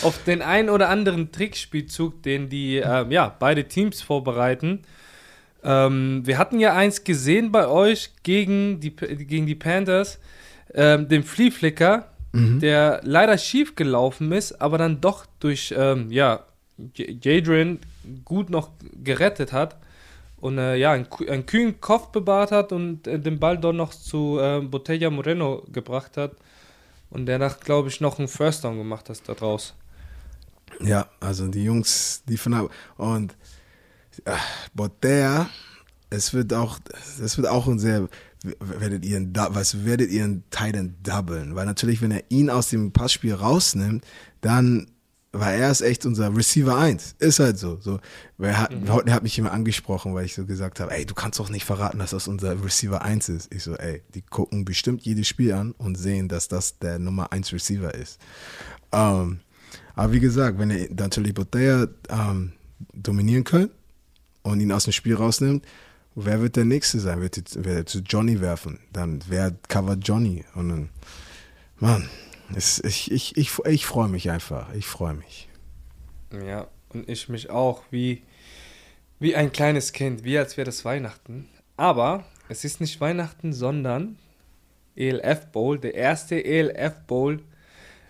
auf den einen oder anderen Trickspielzug, den die äh, ja, beide Teams vorbereiten. Ähm, wir hatten ja eins gesehen bei euch gegen die, gegen die Panthers, ähm, den Flea Flicker, mhm. der leider schief gelaufen ist, aber dann doch durch ähm, ja, Jadrian gut noch gerettet hat und äh, ja, einen, einen, kühlen Kopf bewahrt hat und äh, den Ball doch noch zu äh, Botella Moreno gebracht hat und der danach, glaube ich, noch einen First Down gemacht hat da draus. Ja, also die Jungs, die von und äh, Botea, es wird auch, es wird auch ein sehr, werdet ihr, was werdet ihr einen Titan doublen? Weil natürlich, wenn er ihn aus dem Passspiel rausnimmt, dann weil er ist echt unser Receiver 1. Ist halt so. so er, hat, mhm. er hat mich immer angesprochen, weil ich so gesagt habe, ey, du kannst doch nicht verraten, dass das unser Receiver 1 ist. Ich so, ey, die gucken bestimmt jedes Spiel an und sehen, dass das der Nummer 1 Receiver ist. Ähm, aber wie gesagt, wenn er natürlich Botella ähm, dominieren können und ihn aus dem Spiel rausnimmt, wer wird der Nächste sein? Wird, er zu Johnny werfen? Dann wer covert Johnny? Und dann, Mann, es, ich, ich, ich, ich freue mich einfach. Ich freue mich. Ja, und ich mich auch, wie, wie ein kleines Kind, wie als wäre das Weihnachten. Aber es ist nicht Weihnachten, sondern ELF Bowl, der erste ELF Bowl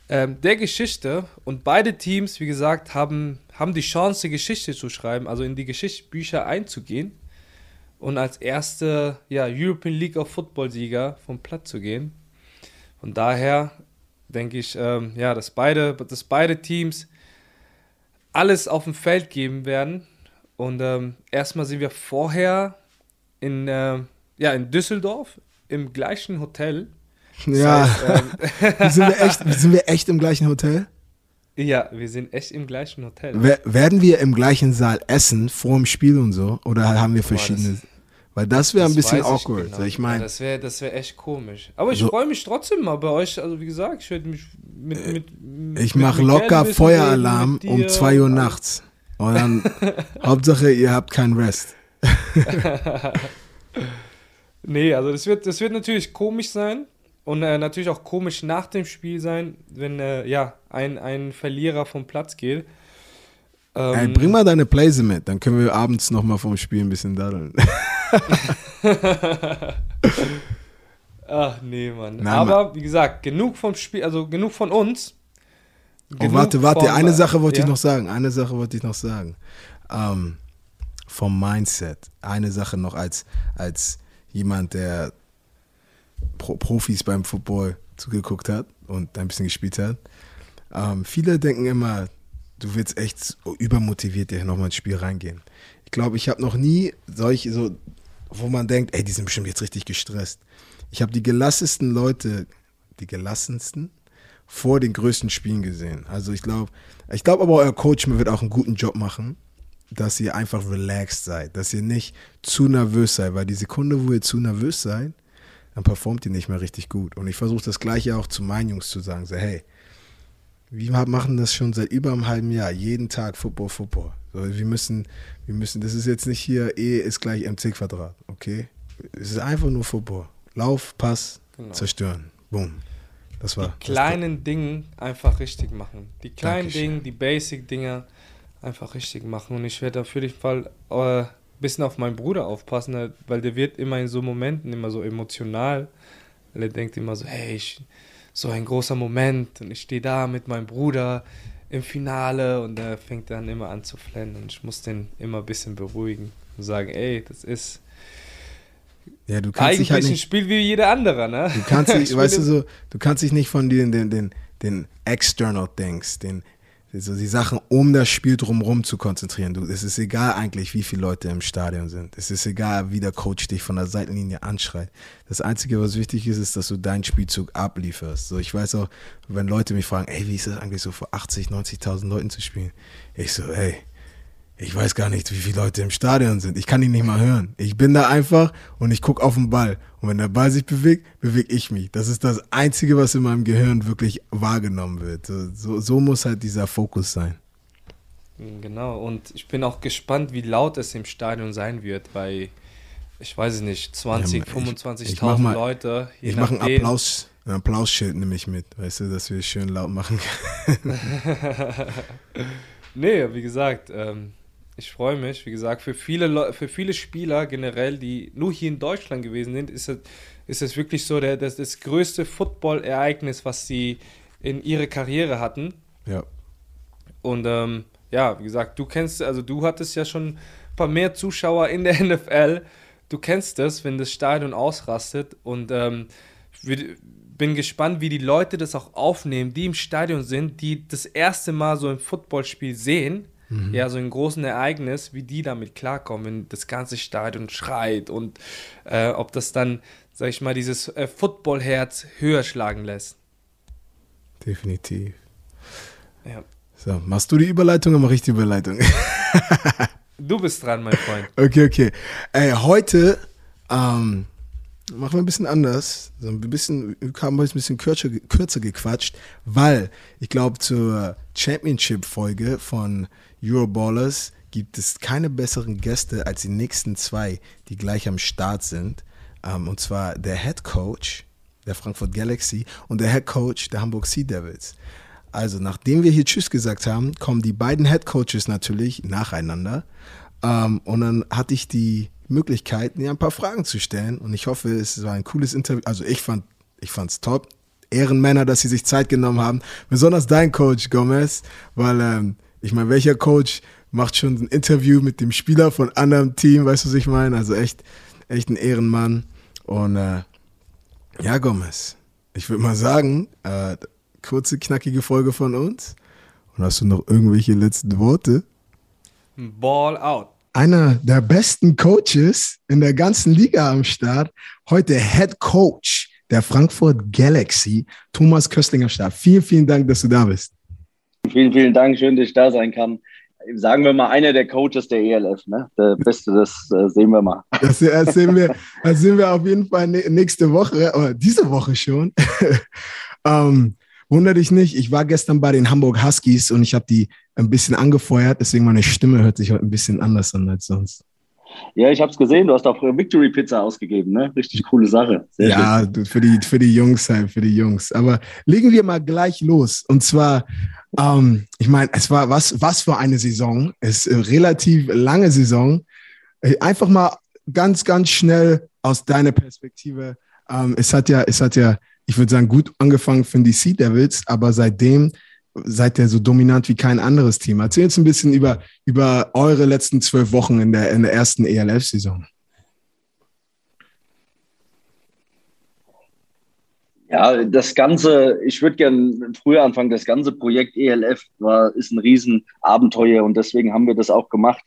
ähm, der Geschichte. Und beide Teams, wie gesagt, haben, haben die Chance, Geschichte zu schreiben, also in die Geschichtsbücher einzugehen und als erste ja, European League of Football Sieger vom Platz zu gehen. Von daher denke ich, ähm, ja, dass beide, dass beide Teams alles auf dem Feld geben werden. Und ähm, erstmal sind wir vorher in, äh, ja, in Düsseldorf im gleichen Hotel. Ja. Das heißt, ähm, sind, wir echt, sind wir echt im gleichen Hotel? Ja, wir sind echt im gleichen Hotel. Wer, werden wir im gleichen Saal essen vor dem Spiel und so? Oder haben wir verschiedene? Boah, weil das wäre ein bisschen awkward. Ich, genau. ich meine, ja, das wäre das wär echt komisch. Aber ich so, freue mich trotzdem mal bei euch. Also wie gesagt, ich werde mich mit, äh, mit Ich mache locker Feueralarm um 2 Uhr nachts. Und dann Hauptsache, ihr habt keinen Rest. nee, also das wird, das wird natürlich komisch sein. Und äh, natürlich auch komisch nach dem Spiel sein, wenn äh, ja, ein, ein Verlierer vom Platz geht. Ähm, Ey, bring mal deine Playse mit, dann können wir abends nochmal vom Spiel ein bisschen daddeln. Ach nee, Mann. Nein, Aber Mann. wie gesagt, genug vom Spiel, also genug von uns. Genug oh, warte, warte, vom, eine Sache wollte ja? ich noch sagen. Eine Sache wollte ich noch sagen. Ähm, vom Mindset. Eine Sache noch als, als jemand, der Pro Profis beim Football zugeguckt hat und ein bisschen gespielt hat. Ähm, viele denken immer, du willst echt übermotiviert hier nochmal ins Spiel reingehen. Ich glaube, ich habe noch nie solche, so, wo man denkt, ey, die sind bestimmt jetzt richtig gestresst. Ich habe die gelassensten Leute, die gelassensten, vor den größten Spielen gesehen. Also ich glaube, ich glaube aber euer Coach wird auch einen guten Job machen, dass ihr einfach relaxed seid, dass ihr nicht zu nervös seid, weil die Sekunde, wo ihr zu nervös seid, dann performt ihr nicht mehr richtig gut. Und ich versuche das gleiche auch zu meinen Jungs zu sagen, so hey, wir machen das schon seit über einem halben Jahr, jeden Tag Football, Football. So, wir müssen, wir müssen, das ist jetzt nicht hier, E ist gleich MC Quadrat, okay? Es ist einfach nur Football. Lauf, Pass, genau. zerstören. Boom. Das war. Die kleinen Dinge einfach richtig machen. Die kleinen Dinge, die Basic-Dinge einfach richtig machen. Und ich werde auf jeden Fall äh, bisschen auf meinen Bruder aufpassen, weil der wird immer in so Momenten immer so emotional. Weil er denkt immer so, hey, ich so ein großer Moment und ich stehe da mit meinem Bruder im Finale und er fängt dann immer an zu flennen und ich muss den immer ein bisschen beruhigen und sagen, ey, das ist ja, du kannst eigentlich halt nicht, ein Spiel wie jeder andere, ne? Du kannst dich, weißt du so, du kannst dich nicht von den, den, den, den external things, den so die Sachen um das Spiel drumherum zu konzentrieren. Du, es ist egal eigentlich, wie viele Leute im Stadion sind. Es ist egal, wie der Coach dich von der Seitenlinie anschreit. Das Einzige, was wichtig ist, ist, dass du deinen Spielzug ablieferst. So, ich weiß auch, wenn Leute mich fragen, ey, wie ist das eigentlich so vor 80, 90.000 Leuten zu spielen? Ich so, ey, ich weiß gar nicht, wie viele Leute im Stadion sind. Ich kann ihn nicht mal hören. Ich bin da einfach und ich gucke auf den Ball. Und wenn der Ball sich bewegt, bewege ich mich. Das ist das Einzige, was in meinem Gehirn wirklich wahrgenommen wird. So, so muss halt dieser Fokus sein. Genau, und ich bin auch gespannt, wie laut es im Stadion sein wird, weil ich weiß es nicht, 20, ja, 25.000 Leute. ich mache einen Applaus, ein Applausschild nehme ich mit, weißt du, dass wir es schön laut machen können. nee, wie gesagt, ähm, ich freue mich. Wie gesagt, für viele, für viele Spieler generell, die nur hier in Deutschland gewesen sind, ist es, ist es wirklich so der, das, das größte Football-Ereignis, was sie in ihrer Karriere hatten. Ja. Und ähm, ja, wie gesagt, du kennst, also du hattest ja schon ein paar mehr Zuschauer in der NFL. Du kennst das, wenn das Stadion ausrastet und ähm, bin gespannt, wie die Leute das auch aufnehmen, die im Stadion sind, die das erste Mal so ein Footballspiel sehen. Mhm. Ja, so ein großen Ereignis, wie die damit klarkommen, wenn das ganze Stadion schreit und äh, ob das dann, sag ich mal, dieses äh, Footballherz höher schlagen lässt. Definitiv. Ja. So, machst du die Überleitung oder mache ich die Überleitung? du bist dran, mein Freund. Okay, okay. Ey, heute ähm, machen wir ein bisschen anders. So ein bisschen, wir haben heute ein bisschen kürzer, kürzer gequatscht, weil ich glaube, zur Championship-Folge von Euroballers gibt es keine besseren Gäste als die nächsten zwei, die gleich am Start sind. Ähm, und zwar der Head Coach der Frankfurt Galaxy und der Head Coach der Hamburg Sea Devils. Also, nachdem wir hier Tschüss gesagt haben, kommen die beiden Head Coaches natürlich nacheinander. Ähm, und dann hatte ich die Möglichkeit, mir ein paar Fragen zu stellen. Und ich hoffe, es war ein cooles Interview. Also ich fand, ich top. Ehrenmänner, dass sie sich Zeit genommen haben. Besonders dein Coach Gomez, weil ähm, ich meine, welcher Coach macht schon ein Interview mit dem Spieler von anderem Team, weißt du, was ich meine? Also echt, echt ein Ehrenmann. Und äh, ja, Gomez, ich würde mal sagen, äh, kurze, knackige Folge von uns. Und hast du noch irgendwelche letzten Worte? Ball out einer der besten Coaches in der ganzen Liga am Start. Heute Head Coach der Frankfurt Galaxy, Thomas Köstlinger Start. Vielen, vielen Dank, dass du da bist. Vielen, vielen Dank. Schön, dass ich da sein kann. Sagen wir mal, einer der Coaches der ELF, ne? Der Beste, das äh, sehen wir mal. Das, das, sehen wir, das sehen wir auf jeden Fall nächste Woche, oder diese Woche schon. ähm, Wunder dich nicht, ich war gestern bei den Hamburg Huskies und ich habe die ein bisschen angefeuert, deswegen meine Stimme hört sich heute ein bisschen anders an als sonst. Ja, ich habe es gesehen, du hast auch Victory Pizza ausgegeben, ne? Richtig coole Sache. Sehr ja, schön. für die, für die Jungs halt, für die Jungs. Aber legen wir mal gleich los. Und zwar, ähm, ich meine, es war was, was für eine Saison. Es ist eine relativ lange Saison. Äh, einfach mal ganz, ganz schnell aus deiner Perspektive. Ähm, es hat ja, es hat ja ich würde sagen, gut angefangen für die Sea Devils, aber seitdem seid ihr so dominant wie kein anderes Team. Erzähl uns ein bisschen über, über eure letzten zwölf Wochen in der, in der ersten ELF-Saison. Ja, das Ganze, ich würde gerne früher anfangen, das ganze Projekt ELF war, ist ein Riesenabenteuer und deswegen haben wir das auch gemacht.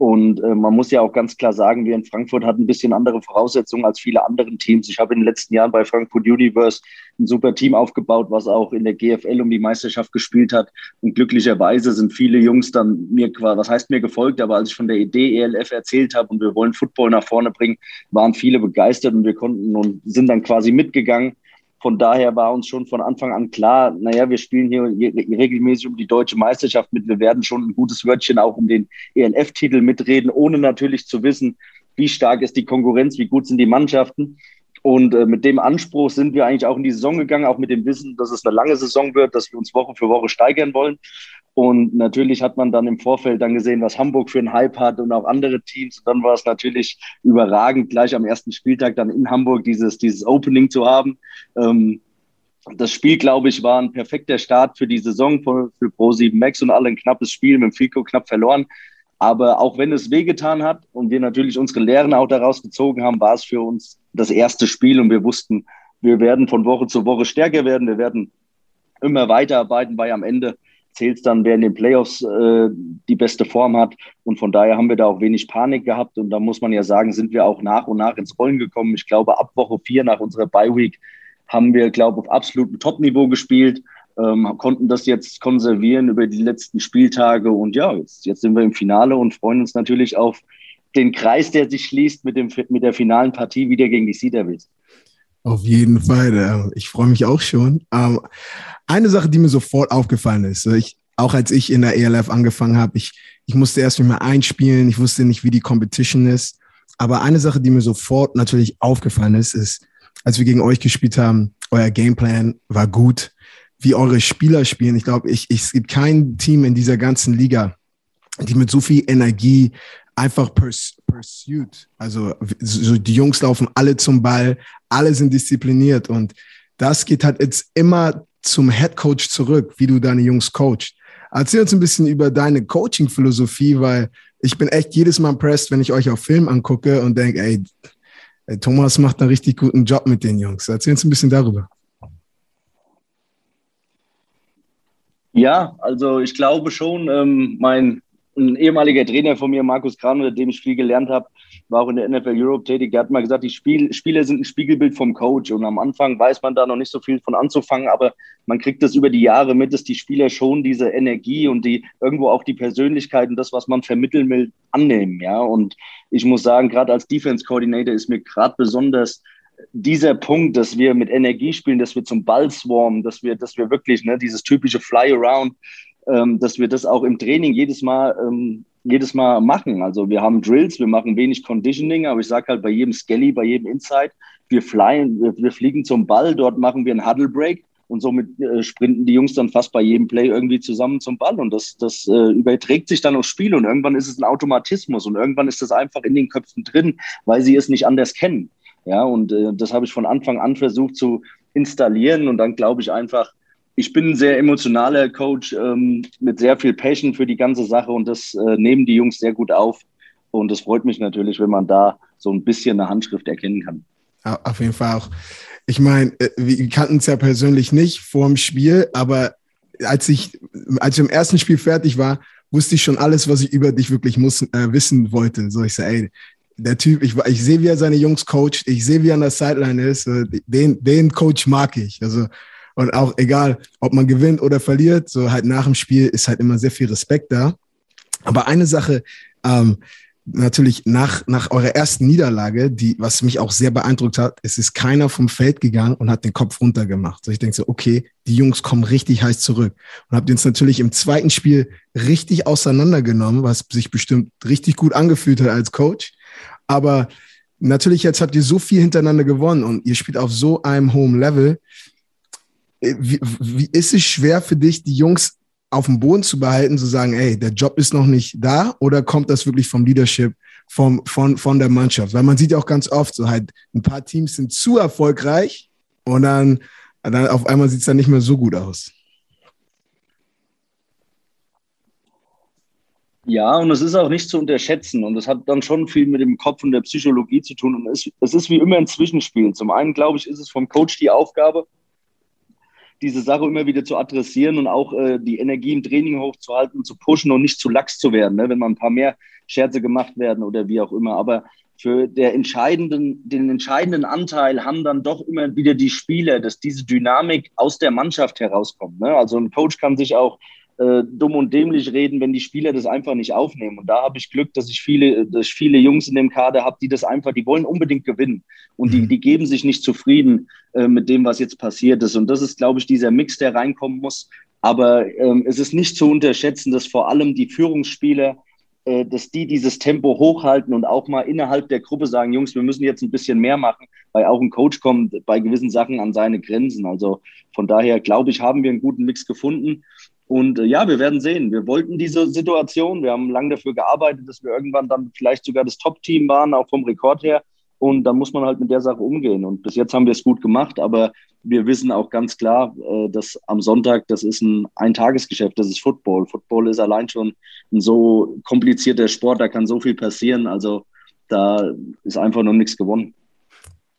Und äh, man muss ja auch ganz klar sagen, wir in Frankfurt hatten ein bisschen andere Voraussetzungen als viele andere Teams. Ich habe in den letzten Jahren bei Frankfurt Universe ein super Team aufgebaut, was auch in der GFL um die Meisterschaft gespielt hat. Und glücklicherweise sind viele Jungs dann mir, was heißt mir gefolgt, aber als ich von der Idee ELF erzählt habe und wir wollen Football nach vorne bringen, waren viele begeistert und wir konnten und sind dann quasi mitgegangen. Von daher war uns schon von Anfang an klar, naja, wir spielen hier regelmäßig um die deutsche Meisterschaft mit. Wir werden schon ein gutes Wörtchen auch um den ELF-Titel mitreden, ohne natürlich zu wissen, wie stark ist die Konkurrenz, wie gut sind die Mannschaften. Und äh, mit dem Anspruch sind wir eigentlich auch in die Saison gegangen, auch mit dem Wissen, dass es eine lange Saison wird, dass wir uns Woche für Woche steigern wollen. Und natürlich hat man dann im Vorfeld dann gesehen, was Hamburg für einen Hype hat und auch andere Teams. Und dann war es natürlich überragend, gleich am ersten Spieltag dann in Hamburg dieses, dieses Opening zu haben. Ähm, das Spiel, glaube ich, war ein perfekter Start für die Saison für, für Pro7 Max und alle ein knappes Spiel mit dem Fico knapp verloren. Aber auch wenn es wehgetan hat und wir natürlich unsere Lehren auch daraus gezogen haben, war es für uns das erste Spiel und wir wussten, wir werden von Woche zu Woche stärker werden, wir werden immer weiterarbeiten, weil am Ende zählt es dann, wer in den Playoffs äh, die beste Form hat. Und von daher haben wir da auch wenig Panik gehabt. Und da muss man ja sagen, sind wir auch nach und nach ins Rollen gekommen. Ich glaube, ab Woche vier nach unserer Bye Week haben wir, glaube ich, auf absolutem Top-Niveau gespielt, ähm, konnten das jetzt konservieren über die letzten Spieltage. Und ja, jetzt, jetzt sind wir im Finale und freuen uns natürlich auf den Kreis, der sich schließt mit, dem, mit der finalen Partie wieder gegen die Sea Devils. Auf jeden Fall. Ich freue mich auch schon. Ähm, eine Sache, die mir sofort aufgefallen ist, ich, auch als ich in der ELF angefangen habe, ich, ich musste erst mal einspielen, ich wusste nicht, wie die Competition ist. Aber eine Sache, die mir sofort natürlich aufgefallen ist, ist, als wir gegen euch gespielt haben, euer Gameplan war gut, wie eure Spieler spielen. Ich glaube, ich, ich, es gibt kein Team in dieser ganzen Liga, die mit so viel Energie einfach purs pursued. Also so die Jungs laufen alle zum Ball, alle sind diszipliniert und das geht halt jetzt immer zum Head Coach zurück, wie du deine Jungs coachst. Erzähl uns ein bisschen über deine Coaching-Philosophie, weil ich bin echt jedes Mal impressed, wenn ich euch auf Film angucke und denke, ey, Thomas macht einen richtig guten Job mit den Jungs. Erzähl uns ein bisschen darüber. Ja, also ich glaube schon, ähm, mein ein ehemaliger Trainer von mir, Markus Kran, mit dem ich viel gelernt habe, war auch in der NFL Europe tätig. Der hat mal gesagt, die Spiel, Spieler sind ein Spiegelbild vom Coach. Und am Anfang weiß man da noch nicht so viel von anzufangen, aber man kriegt das über die Jahre mit, dass die Spieler schon diese Energie und die irgendwo auch die Persönlichkeiten, das, was man vermitteln will, annehmen. Ja, und ich muss sagen, gerade als Defense Coordinator ist mir gerade besonders dieser Punkt, dass wir mit Energie spielen, dass wir zum Ball swarmen, dass wir, dass wir wirklich ne, dieses typische Fly Around, ähm, dass wir das auch im Training jedes Mal, ähm, jedes Mal machen. Also wir haben Drills, wir machen wenig Conditioning, aber ich sage halt bei jedem Skelly, bei jedem Inside, wir flyen, wir, wir, fliegen zum Ball, dort machen wir einen Huddle Break und somit äh, sprinten die Jungs dann fast bei jedem Play irgendwie zusammen zum Ball und das, das äh, überträgt sich dann aufs Spiel und irgendwann ist es ein Automatismus und irgendwann ist das einfach in den Köpfen drin, weil sie es nicht anders kennen. Ja, und äh, das habe ich von Anfang an versucht zu installieren. Und dann glaube ich einfach, ich bin ein sehr emotionaler Coach ähm, mit sehr viel Passion für die ganze Sache und das äh, nehmen die Jungs sehr gut auf. Und es freut mich natürlich, wenn man da so ein bisschen eine Handschrift erkennen kann. Auf jeden Fall auch. Ich meine, äh, wir kannten es ja persönlich nicht vor dem Spiel, aber als ich, als ich im ersten Spiel fertig war, wusste ich schon alles, was ich über dich wirklich muss, äh, wissen wollte. So, ich sage, ey, der Typ, ich, ich sehe, wie er seine Jungs coacht, ich sehe, wie er an der Sideline ist. Den, den Coach mag ich. Also, und auch egal, ob man gewinnt oder verliert, so halt nach dem Spiel ist halt immer sehr viel Respekt da. Aber eine Sache, ähm, natürlich nach, nach eurer ersten Niederlage, die, was mich auch sehr beeindruckt hat, es ist keiner vom Feld gegangen und hat den Kopf runtergemacht. So ich denke so, okay, die Jungs kommen richtig heiß zurück. Und habt uns natürlich im zweiten Spiel richtig auseinandergenommen, was sich bestimmt richtig gut angefühlt hat als Coach. Aber natürlich jetzt habt ihr so viel hintereinander gewonnen und ihr spielt auf so einem hohen Level. Äh, wie, wie ist es schwer für dich, die Jungs auf dem Boden zu behalten, zu sagen, ey, der Job ist noch nicht da oder kommt das wirklich vom Leadership, vom, von, von der Mannschaft? Weil man sieht ja auch ganz oft, so halt, ein paar Teams sind zu erfolgreich und dann, dann auf einmal sieht es dann nicht mehr so gut aus. Ja, und es ist auch nicht zu unterschätzen und es hat dann schon viel mit dem Kopf und der Psychologie zu tun und es, es ist wie immer ein Zwischenspiel. Zum einen, glaube ich, ist es vom Coach die Aufgabe, diese Sache immer wieder zu adressieren und auch äh, die Energie im Training hochzuhalten und zu pushen und nicht zu lax zu werden, ne? wenn mal ein paar mehr Scherze gemacht werden oder wie auch immer. Aber für der entscheidenden, den entscheidenden Anteil haben dann doch immer wieder die Spieler, dass diese Dynamik aus der Mannschaft herauskommt. Ne? Also ein Coach kann sich auch äh, dumm und dämlich reden, wenn die Spieler das einfach nicht aufnehmen. Und da habe ich Glück, dass ich viele, dass ich viele Jungs in dem Kader habe, die das einfach, die wollen unbedingt gewinnen. Und die, mhm. die geben sich nicht zufrieden äh, mit dem, was jetzt passiert ist. Und das ist, glaube ich, dieser Mix, der reinkommen muss. Aber ähm, es ist nicht zu unterschätzen, dass vor allem die Führungsspieler, äh, dass die dieses Tempo hochhalten und auch mal innerhalb der Gruppe sagen, Jungs, wir müssen jetzt ein bisschen mehr machen, weil auch ein Coach kommt bei gewissen Sachen an seine Grenzen. Also von daher, glaube ich, haben wir einen guten Mix gefunden. Und äh, ja, wir werden sehen. Wir wollten diese Situation. Wir haben lange dafür gearbeitet, dass wir irgendwann dann vielleicht sogar das Top-Team waren, auch vom Rekord her. Und da muss man halt mit der Sache umgehen. Und bis jetzt haben wir es gut gemacht, aber wir wissen auch ganz klar, äh, dass am Sonntag, das ist ein Eintagesgeschäft, das ist Football. Football ist allein schon ein so komplizierter Sport, da kann so viel passieren. Also da ist einfach noch nichts gewonnen.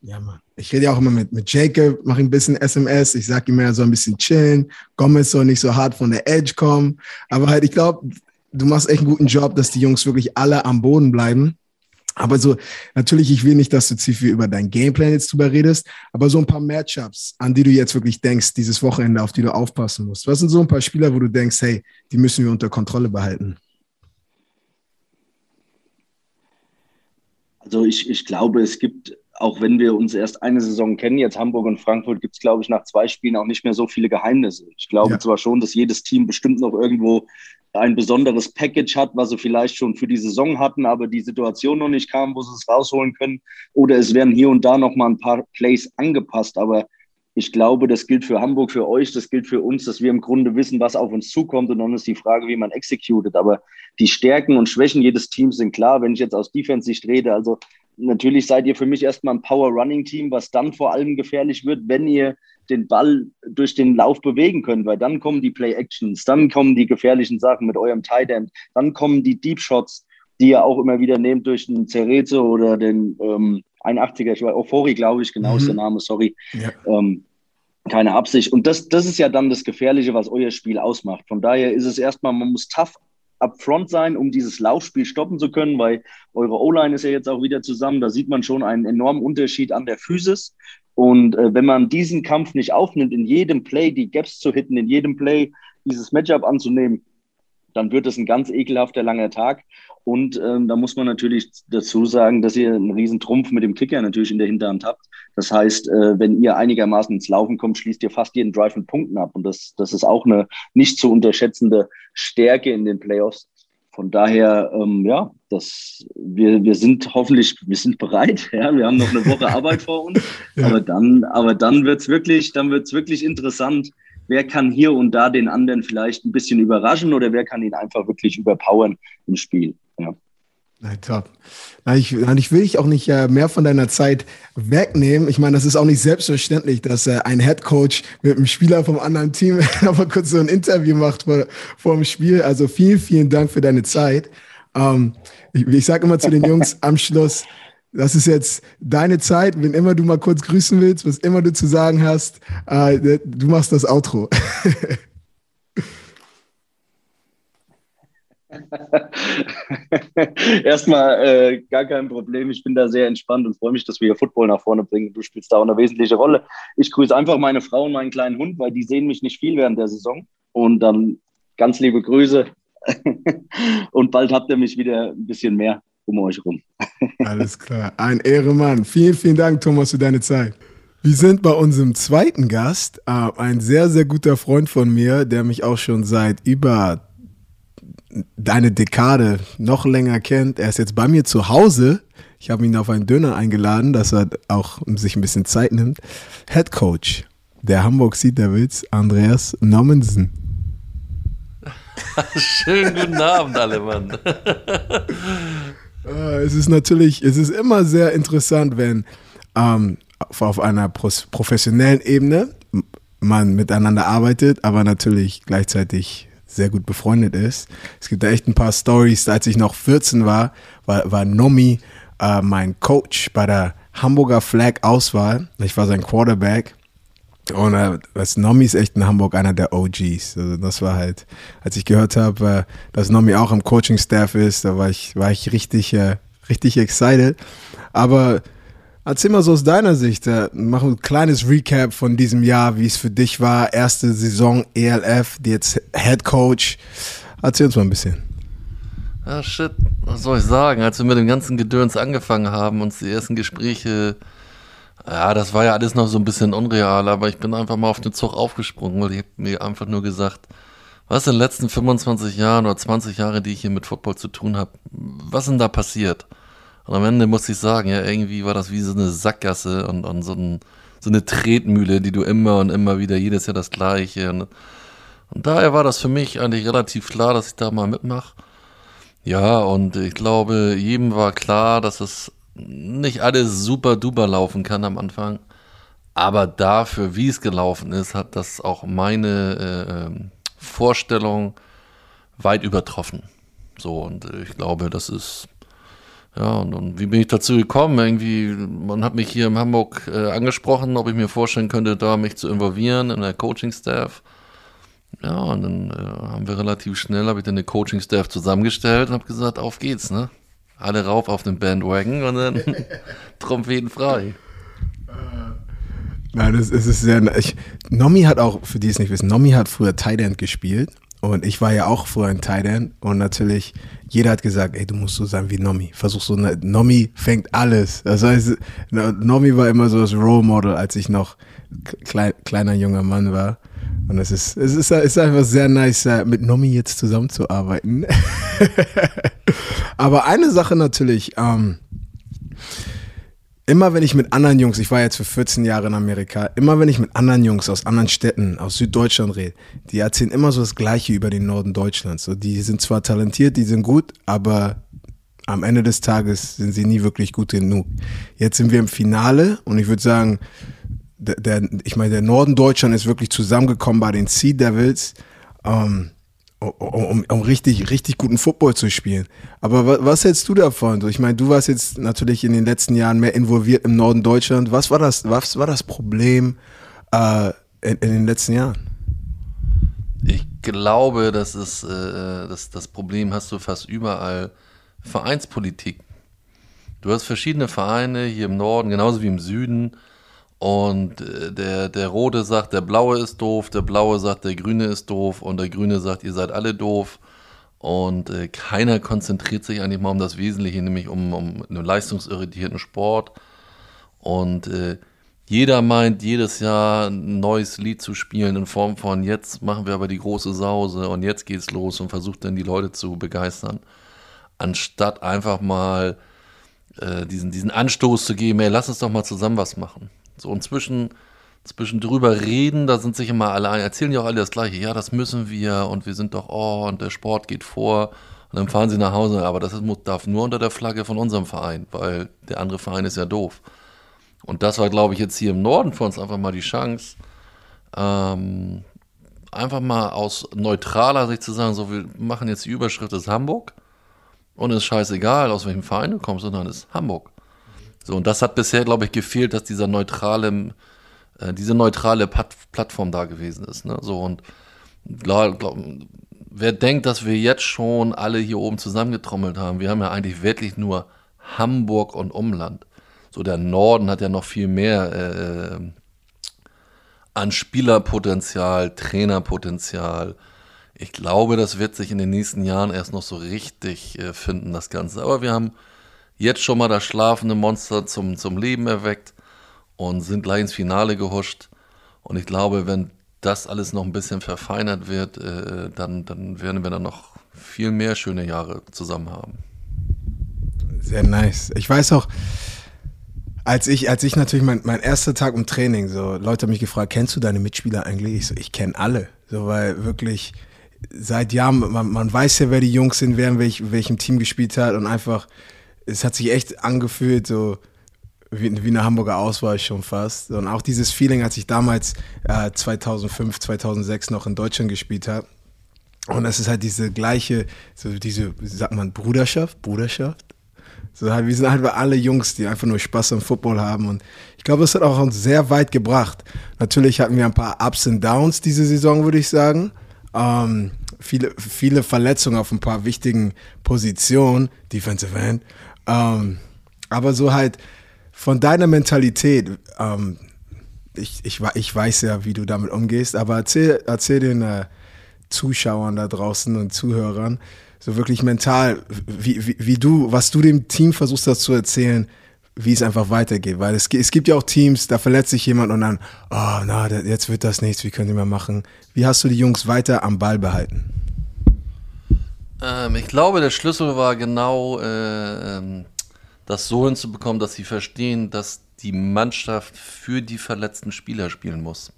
Ja, Mann. Ich rede ja auch immer mit, mit Jacob, mache ein bisschen SMS. Ich sage ihm ja so ein bisschen chillen. Gomez soll nicht so hart von der Edge kommen. Aber halt, ich glaube, du machst echt einen guten Job, dass die Jungs wirklich alle am Boden bleiben. Aber so, natürlich, ich will nicht, dass du zu viel über dein Gameplan jetzt drüber redest, aber so ein paar Matchups, an die du jetzt wirklich denkst, dieses Wochenende, auf die du aufpassen musst. Was sind so ein paar Spieler, wo du denkst, hey, die müssen wir unter Kontrolle behalten? Also ich, ich glaube, es gibt auch wenn wir uns erst eine Saison kennen, jetzt Hamburg und Frankfurt, gibt es, glaube ich, nach zwei Spielen auch nicht mehr so viele Geheimnisse. Ich glaube ja. zwar schon, dass jedes Team bestimmt noch irgendwo ein besonderes Package hat, was sie vielleicht schon für die Saison hatten, aber die Situation noch nicht kam, wo sie es rausholen können. Oder es werden hier und da noch mal ein paar Plays angepasst. Aber ich glaube, das gilt für Hamburg, für euch, das gilt für uns, dass wir im Grunde wissen, was auf uns zukommt. Und dann ist die Frage, wie man executet. Aber die Stärken und Schwächen jedes Teams sind klar. Wenn ich jetzt aus Defense-Sicht rede, also natürlich seid ihr für mich erstmal ein Power-Running-Team, was dann vor allem gefährlich wird, wenn ihr den Ball durch den Lauf bewegen könnt, weil dann kommen die Play-Actions, dann kommen die gefährlichen Sachen mit eurem Tight End, dann kommen die Deep Shots, die ihr auch immer wieder nehmt durch den Cerezo oder den ähm, 81er, ich war Euphorie, glaube ich, genau mhm. ist der Name, sorry. Ja. Ähm, keine Absicht. Und das, das ist ja dann das Gefährliche, was euer Spiel ausmacht. Von daher ist es erstmal, man muss tough upfront sein, um dieses Laufspiel stoppen zu können, weil eure O-Line ist ja jetzt auch wieder zusammen. Da sieht man schon einen enormen Unterschied an der Physis. Und äh, wenn man diesen Kampf nicht aufnimmt, in jedem Play die Gaps zu hitten, in jedem Play dieses Matchup anzunehmen, dann wird es ein ganz ekelhafter langer Tag. Und ähm, da muss man natürlich dazu sagen, dass ihr einen riesen Trumpf mit dem Kicker natürlich in der Hinterhand habt. Das heißt, äh, wenn ihr einigermaßen ins Laufen kommt, schließt ihr fast jeden Drive mit Punkten ab. Und das, das ist auch eine nicht zu unterschätzende Stärke in den Playoffs. Von daher, ähm, ja, das, wir, wir sind hoffentlich, wir sind bereit. Ja, wir haben noch eine Woche Arbeit vor uns. Ja. Aber dann, aber dann wird's wirklich, dann wird's wirklich interessant. Wer kann hier und da den anderen vielleicht ein bisschen überraschen oder wer kann ihn einfach wirklich überpowern im Spiel? Nein, top. Nein, ich, ich will dich auch nicht äh, mehr von deiner Zeit wegnehmen. Ich meine, das ist auch nicht selbstverständlich, dass äh, ein Head Coach mit einem Spieler vom anderen Team aber kurz so ein Interview macht vor, vor dem Spiel. Also vielen, vielen Dank für deine Zeit. Ähm, ich ich sage immer zu den Jungs am Schluss, das ist jetzt deine Zeit. Wenn immer du mal kurz grüßen willst, was immer du zu sagen hast, äh, du machst das Outro. Erstmal äh, gar kein Problem. Ich bin da sehr entspannt und freue mich, dass wir hier Football nach vorne bringen. Du spielst da auch eine wesentliche Rolle. Ich grüße einfach meine Frau und meinen kleinen Hund, weil die sehen mich nicht viel während der Saison. Und dann ganz liebe Grüße. und bald habt ihr mich wieder ein bisschen mehr um euch rum. Alles klar. Ein Ehremann. Vielen, vielen Dank, Thomas, für deine Zeit. Wir sind bei unserem zweiten Gast, äh, ein sehr, sehr guter Freund von mir, der mich auch schon seit über deine Dekade noch länger kennt. Er ist jetzt bei mir zu Hause. Ich habe ihn auf einen Döner eingeladen, dass er auch sich ein bisschen Zeit nimmt. Head Coach der Hamburg Sea Devils, Andreas Nommensen. Schönen guten Abend, alle Mann. Äh, es ist natürlich, es ist immer sehr interessant, wenn ähm, auf einer professionellen Ebene man miteinander arbeitet, aber natürlich gleichzeitig sehr gut befreundet ist. Es gibt da echt ein paar Stories. Als ich noch 14 war, war, war Nomi äh, mein Coach bei der Hamburger Flag Auswahl. Ich war sein Quarterback. Und äh, das Nomi ist echt in Hamburg einer der OGs. Also das war halt, als ich gehört habe, äh, dass Nomi auch im Coaching-Staff ist, da war ich, war ich richtig, äh, richtig excited. Aber Erzähl mal so aus deiner Sicht, äh, mach ein kleines Recap von diesem Jahr, wie es für dich war. Erste Saison ELF, jetzt Head Coach. Erzähl uns mal ein bisschen. Ja, shit, was soll ich sagen? Als wir mit dem ganzen Gedöns angefangen haben, uns die ersten Gespräche, ja, das war ja alles noch so ein bisschen unreal, aber ich bin einfach mal auf den Zug aufgesprungen, weil ich mir einfach nur gesagt, was in den letzten 25 Jahren oder 20 Jahre, die ich hier mit Football zu tun habe, was ist denn da passiert? Und am Ende muss ich sagen, ja, irgendwie war das wie so eine Sackgasse und, und so, ein, so eine Tretmühle, die du immer und immer wieder, jedes Jahr das Gleiche. Und, und daher war das für mich eigentlich relativ klar, dass ich da mal mitmache. Ja, und ich glaube, jedem war klar, dass es nicht alles super duper laufen kann am Anfang. Aber dafür, wie es gelaufen ist, hat das auch meine äh, ähm, Vorstellung weit übertroffen. So, und ich glaube, das ist ja, und, und wie bin ich dazu gekommen? Irgendwie, man hat mich hier in Hamburg äh, angesprochen, ob ich mir vorstellen könnte, da mich zu involvieren in der Coaching-Staff. Ja, und dann äh, haben wir relativ schnell, habe ich dann den Coaching-Staff zusammengestellt und habe gesagt, auf geht's, ne? Alle rauf auf den Bandwagon und dann Trompeten frei. Nein, das, das ist sehr. Ich, Nomi hat auch, für die es nicht wissen, Nomi hat früher End gespielt und ich war ja auch früher ein Tight End und natürlich, jeder hat gesagt, ey, du musst so sein wie Nomi. Versuch so, Nomi fängt alles. Das heißt, Nomi war immer so das Role Model, als ich noch klein, kleiner junger Mann war. Und es ist, es ist, ist einfach sehr nice, äh, mit Nomi jetzt zusammenzuarbeiten. Aber eine Sache natürlich, ähm, immer wenn ich mit anderen Jungs, ich war jetzt für 14 Jahre in Amerika, immer wenn ich mit anderen Jungs aus anderen Städten, aus Süddeutschland rede, die erzählen immer so das Gleiche über den Norden Deutschlands. So, die sind zwar talentiert, die sind gut, aber am Ende des Tages sind sie nie wirklich gut genug. Jetzt sind wir im Finale und ich würde sagen, der, der, ich meine, der Norden Deutschland ist wirklich zusammengekommen bei den Sea Devils. Ähm, um, um richtig, richtig guten Football zu spielen. Aber was, was hältst du davon? Ich meine, du warst jetzt natürlich in den letzten Jahren mehr involviert im Norden Deutschland. Was war das, was war das Problem, äh, in, in den letzten Jahren? Ich glaube, das ist äh, das, das Problem hast du fast überall. Vereinspolitik. Du hast verschiedene Vereine hier im Norden, genauso wie im Süden. Und äh, der, der Rote sagt, der Blaue ist doof, der Blaue sagt, der Grüne ist doof und der Grüne sagt, ihr seid alle doof. Und äh, keiner konzentriert sich eigentlich mal um das Wesentliche, nämlich um, um einen leistungsorientierten Sport. Und äh, jeder meint, jedes Jahr ein neues Lied zu spielen in Form von jetzt machen wir aber die große Sause und jetzt geht's los und versucht dann die Leute zu begeistern. Anstatt einfach mal äh, diesen, diesen Anstoß zu geben, ey, lass uns doch mal zusammen was machen. So und zwischen, drüber reden, da sind sich immer alle ein, erzählen ja auch alle das Gleiche. Ja, das müssen wir und wir sind doch, oh, und der Sport geht vor. Und dann fahren sie nach Hause, aber das ist, darf nur unter der Flagge von unserem Verein, weil der andere Verein ist ja doof. Und das war, glaube ich, jetzt hier im Norden für uns einfach mal die Chance, ähm, einfach mal aus neutraler Sicht zu sagen, so, wir machen jetzt die Überschrift des Hamburg und es ist scheißegal, aus welchem Verein du kommst, sondern es ist Hamburg. So, und das hat bisher, glaube ich, gefehlt, dass dieser neutrale, äh, diese neutrale Pat Plattform da gewesen ist. Ne? So, und glaub, glaub, wer denkt, dass wir jetzt schon alle hier oben zusammengetrommelt haben, wir haben ja eigentlich wirklich nur Hamburg und Umland. So, der Norden hat ja noch viel mehr äh, an Spielerpotenzial, Trainerpotenzial. Ich glaube, das wird sich in den nächsten Jahren erst noch so richtig äh, finden, das Ganze. Aber wir haben jetzt schon mal das schlafende Monster zum, zum Leben erweckt und sind gleich ins Finale gehuscht. Und ich glaube, wenn das alles noch ein bisschen verfeinert wird, äh, dann, dann werden wir dann noch viel mehr schöne Jahre zusammen haben. Sehr nice. Ich weiß auch, als ich, als ich natürlich mein, mein erster Tag im Training, so Leute haben mich gefragt, kennst du deine Mitspieler eigentlich? Ich so, ich kenne alle. So, weil wirklich seit Jahren, man, man weiß ja, wer die Jungs sind, wer in welch, welchem Team gespielt hat und einfach es hat sich echt angefühlt, so wie, wie eine Hamburger Auswahl schon fast. Und auch dieses Feeling, als ich damals äh, 2005, 2006 noch in Deutschland gespielt habe. Und das ist halt diese gleiche, so diese, wie sagt man, Bruderschaft, Bruderschaft. So halt, wir sind halt alle Jungs, die einfach nur Spaß am Football haben. Und ich glaube, das hat auch uns sehr weit gebracht. Natürlich hatten wir ein paar Ups und Downs diese Saison, würde ich sagen. Ähm, viele, viele Verletzungen auf ein paar wichtigen Positionen, Defensive End. Ähm, aber so halt von deiner Mentalität, ähm, ich, ich, ich weiß ja, wie du damit umgehst, aber erzähl, erzähl den äh, Zuschauern da draußen und Zuhörern so wirklich mental, wie, wie, wie du, was du dem Team versuchst das zu erzählen, wie es einfach weitergeht. Weil es, es gibt ja auch Teams, da verletzt sich jemand und dann, oh, na, jetzt wird das nichts, wie können die mal machen? Wie hast du die Jungs weiter am Ball behalten? Ähm, ich glaube, der Schlüssel war genau, äh, ähm, das so hinzubekommen, dass sie verstehen, dass die Mannschaft für die verletzten Spieler spielen muss.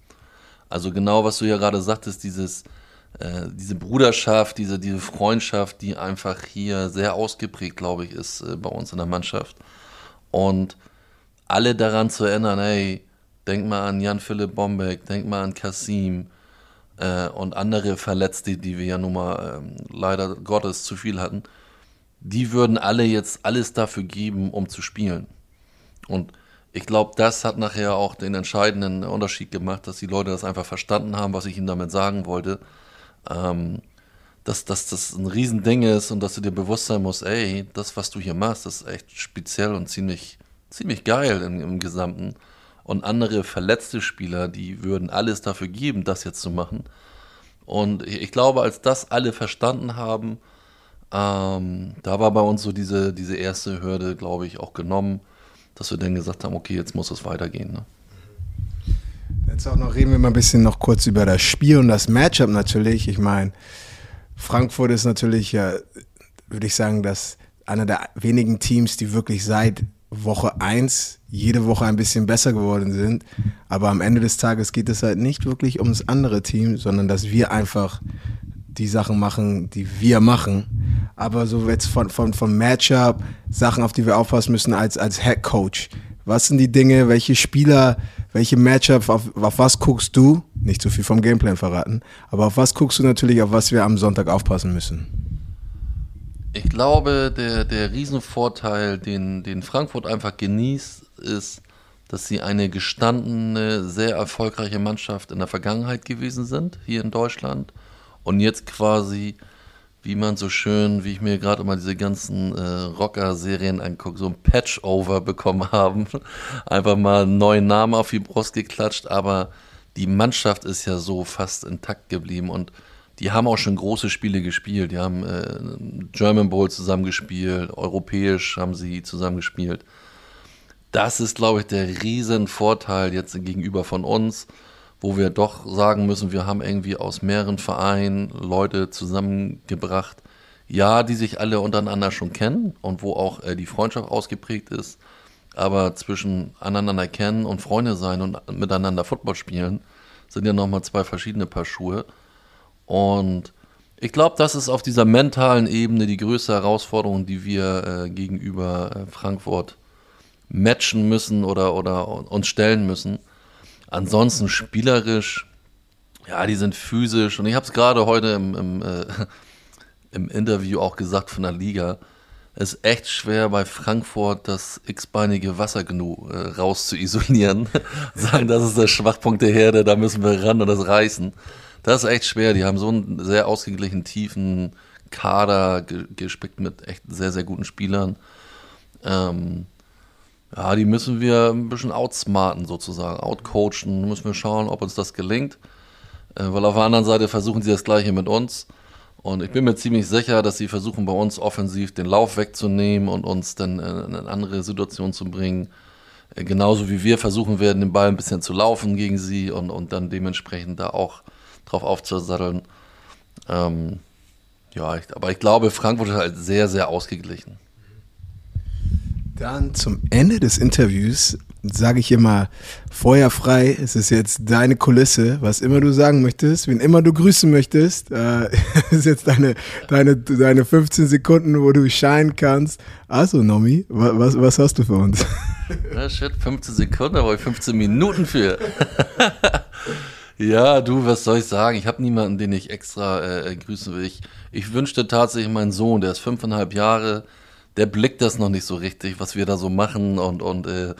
Also genau, was du ja gerade sagtest, dieses, äh, diese Bruderschaft, diese, diese Freundschaft, die einfach hier sehr ausgeprägt, glaube ich, ist äh, bei uns in der Mannschaft. Und alle daran zu erinnern, hey, denk mal an Jan-Philipp Bombeck, denk mal an Kasim, äh, und andere Verletzte, die wir ja nun mal ähm, leider Gottes zu viel hatten, die würden alle jetzt alles dafür geben, um zu spielen. Und ich glaube, das hat nachher auch den entscheidenden Unterschied gemacht, dass die Leute das einfach verstanden haben, was ich ihnen damit sagen wollte. Ähm, dass, dass das ein Riesending ist und dass du dir bewusst sein musst, ey, das, was du hier machst, ist echt speziell und ziemlich, ziemlich geil im, im Gesamten und andere verletzte Spieler, die würden alles dafür geben, das jetzt zu machen. Und ich glaube, als das alle verstanden haben, ähm, da war bei uns so diese, diese erste Hürde, glaube ich, auch genommen, dass wir dann gesagt haben, okay, jetzt muss es weitergehen. Ne? Jetzt auch noch reden wir mal ein bisschen noch kurz über das Spiel und das Matchup natürlich. Ich meine, Frankfurt ist natürlich, ja, würde ich sagen, dass einer der wenigen Teams, die wirklich seit Woche 1 jede Woche ein bisschen besser geworden sind. Aber am Ende des Tages geht es halt nicht wirklich ums andere Team, sondern dass wir einfach die Sachen machen, die wir machen. Aber so jetzt von, von, vom Matchup, Sachen, auf die wir aufpassen müssen als, als Head Coach. Was sind die Dinge, welche Spieler, welche Matchup, auf, auf was guckst du? Nicht zu viel vom Gameplan verraten, aber auf was guckst du natürlich, auf was wir am Sonntag aufpassen müssen? Ich glaube, der, der Riesenvorteil, den, den Frankfurt einfach genießt, ist, dass sie eine gestandene, sehr erfolgreiche Mannschaft in der Vergangenheit gewesen sind, hier in Deutschland. Und jetzt quasi, wie man so schön, wie ich mir gerade immer diese ganzen äh, Rocker-Serien angucke, so ein Patch-Over bekommen haben. Einfach mal einen neuen Namen auf die Brust geklatscht, aber die Mannschaft ist ja so fast intakt geblieben und die haben auch schon große Spiele gespielt. Die haben äh, German Bowl zusammengespielt, europäisch haben sie zusammengespielt. Das ist, glaube ich, der Riesenvorteil jetzt gegenüber von uns, wo wir doch sagen müssen, wir haben irgendwie aus mehreren Vereinen Leute zusammengebracht, ja, die sich alle untereinander schon kennen und wo auch äh, die Freundschaft ausgeprägt ist. Aber zwischen aneinander kennen und Freunde sein und miteinander Football spielen sind ja nochmal zwei verschiedene Paar Schuhe. Und ich glaube, das ist auf dieser mentalen Ebene die größte Herausforderung, die wir äh, gegenüber äh, Frankfurt matchen müssen oder, oder uns stellen müssen. Ansonsten spielerisch, ja, die sind physisch. Und ich habe es gerade heute im, im, äh, im Interview auch gesagt von der Liga es ist echt schwer bei Frankfurt das x-beinige Wassergnu äh, raus zu isolieren. Sagen, das ist der Schwachpunkt der Herde, da müssen wir ran und das reißen. Das ist echt schwer. Die haben so einen sehr ausgeglichenen, tiefen Kader ge gespickt mit echt sehr, sehr guten Spielern. Ähm, ja, die müssen wir ein bisschen outsmarten sozusagen, outcoachen. Müssen wir schauen, ob uns das gelingt. Äh, weil auf der anderen Seite versuchen sie das Gleiche mit uns. Und ich bin mir ziemlich sicher, dass sie versuchen, bei uns offensiv den Lauf wegzunehmen und uns dann in eine andere Situation zu bringen. Äh, genauso wie wir versuchen werden, den Ball ein bisschen zu laufen gegen sie und, und dann dementsprechend da auch drauf aufzusatteln. Ähm, ja, ich, aber ich glaube, Frankfurt ist halt sehr, sehr ausgeglichen. Dann zum Ende des Interviews sage ich immer, Feuer frei, es ist jetzt deine Kulisse, was immer du sagen möchtest, wen immer du grüßen möchtest, äh, ist jetzt deine, deine, deine 15 Sekunden, wo du scheinen kannst. Also, Nomi, was, was hast du für uns? Ja, shit, 15 Sekunden, ich 15 Minuten für. ja, du, was soll ich sagen? Ich habe niemanden, den ich extra äh, grüßen will. Ich, ich wünschte tatsächlich meinen Sohn, der ist fünfeinhalb Jahre, der blickt das noch nicht so richtig, was wir da so machen und, und äh,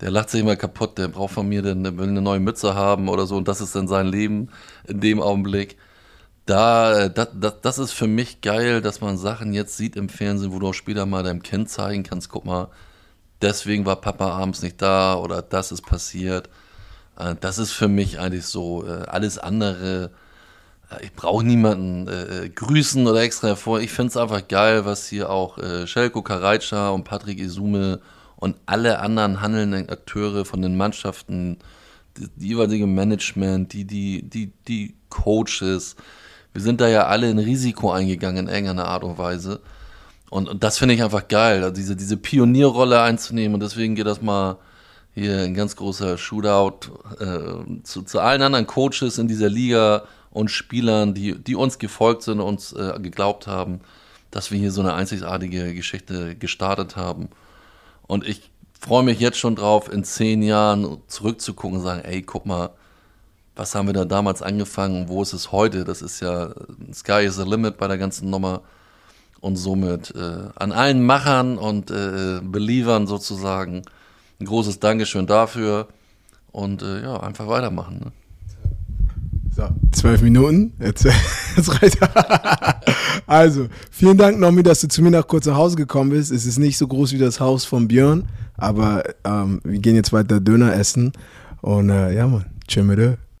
der lacht sich immer kaputt, der braucht von mir, der will eine neue Mütze haben oder so und das ist dann sein Leben in dem Augenblick. Da, äh, das, das, das ist für mich geil, dass man Sachen jetzt sieht im Fernsehen, wo du auch später mal deinem Kind zeigen kannst, guck mal, deswegen war Papa abends nicht da oder das ist passiert. Äh, das ist für mich eigentlich so. Äh, alles andere, ich brauche niemanden äh, grüßen oder extra hervor. Ich finde es einfach geil, was hier auch äh, Shelko Karajca und Patrick Isume und alle anderen handelnden Akteure von den Mannschaften, die, die jeweilige Management, die, die, die, die Coaches, wir sind da ja alle ein Risiko eingegangen in irgendeiner Art und Weise. Und, und das finde ich einfach geil, diese, diese Pionierrolle einzunehmen. Und deswegen geht das mal hier ein ganz großer Shootout äh, zu, zu allen anderen Coaches in dieser Liga und Spielern, die, die uns gefolgt sind, uns äh, geglaubt haben, dass wir hier so eine einzigartige Geschichte gestartet haben. Und ich freue mich jetzt schon drauf, in zehn Jahren zurückzugucken und sagen, ey, guck mal, was haben wir da damals angefangen wo ist es heute? Das ist ja, Sky is the limit bei der ganzen Nummer. Und somit äh, an allen Machern und äh, Believern sozusagen ein großes Dankeschön dafür. Und äh, ja, einfach weitermachen. Ne? So, zwölf Minuten. Jetzt, jetzt reicht. also, vielen Dank, Nomi, dass du zu mir nach kurz nach Hause gekommen bist. Es ist nicht so groß wie das Haus von Björn, aber ähm, wir gehen jetzt weiter Döner essen. Und äh, ja, Mann, tschüss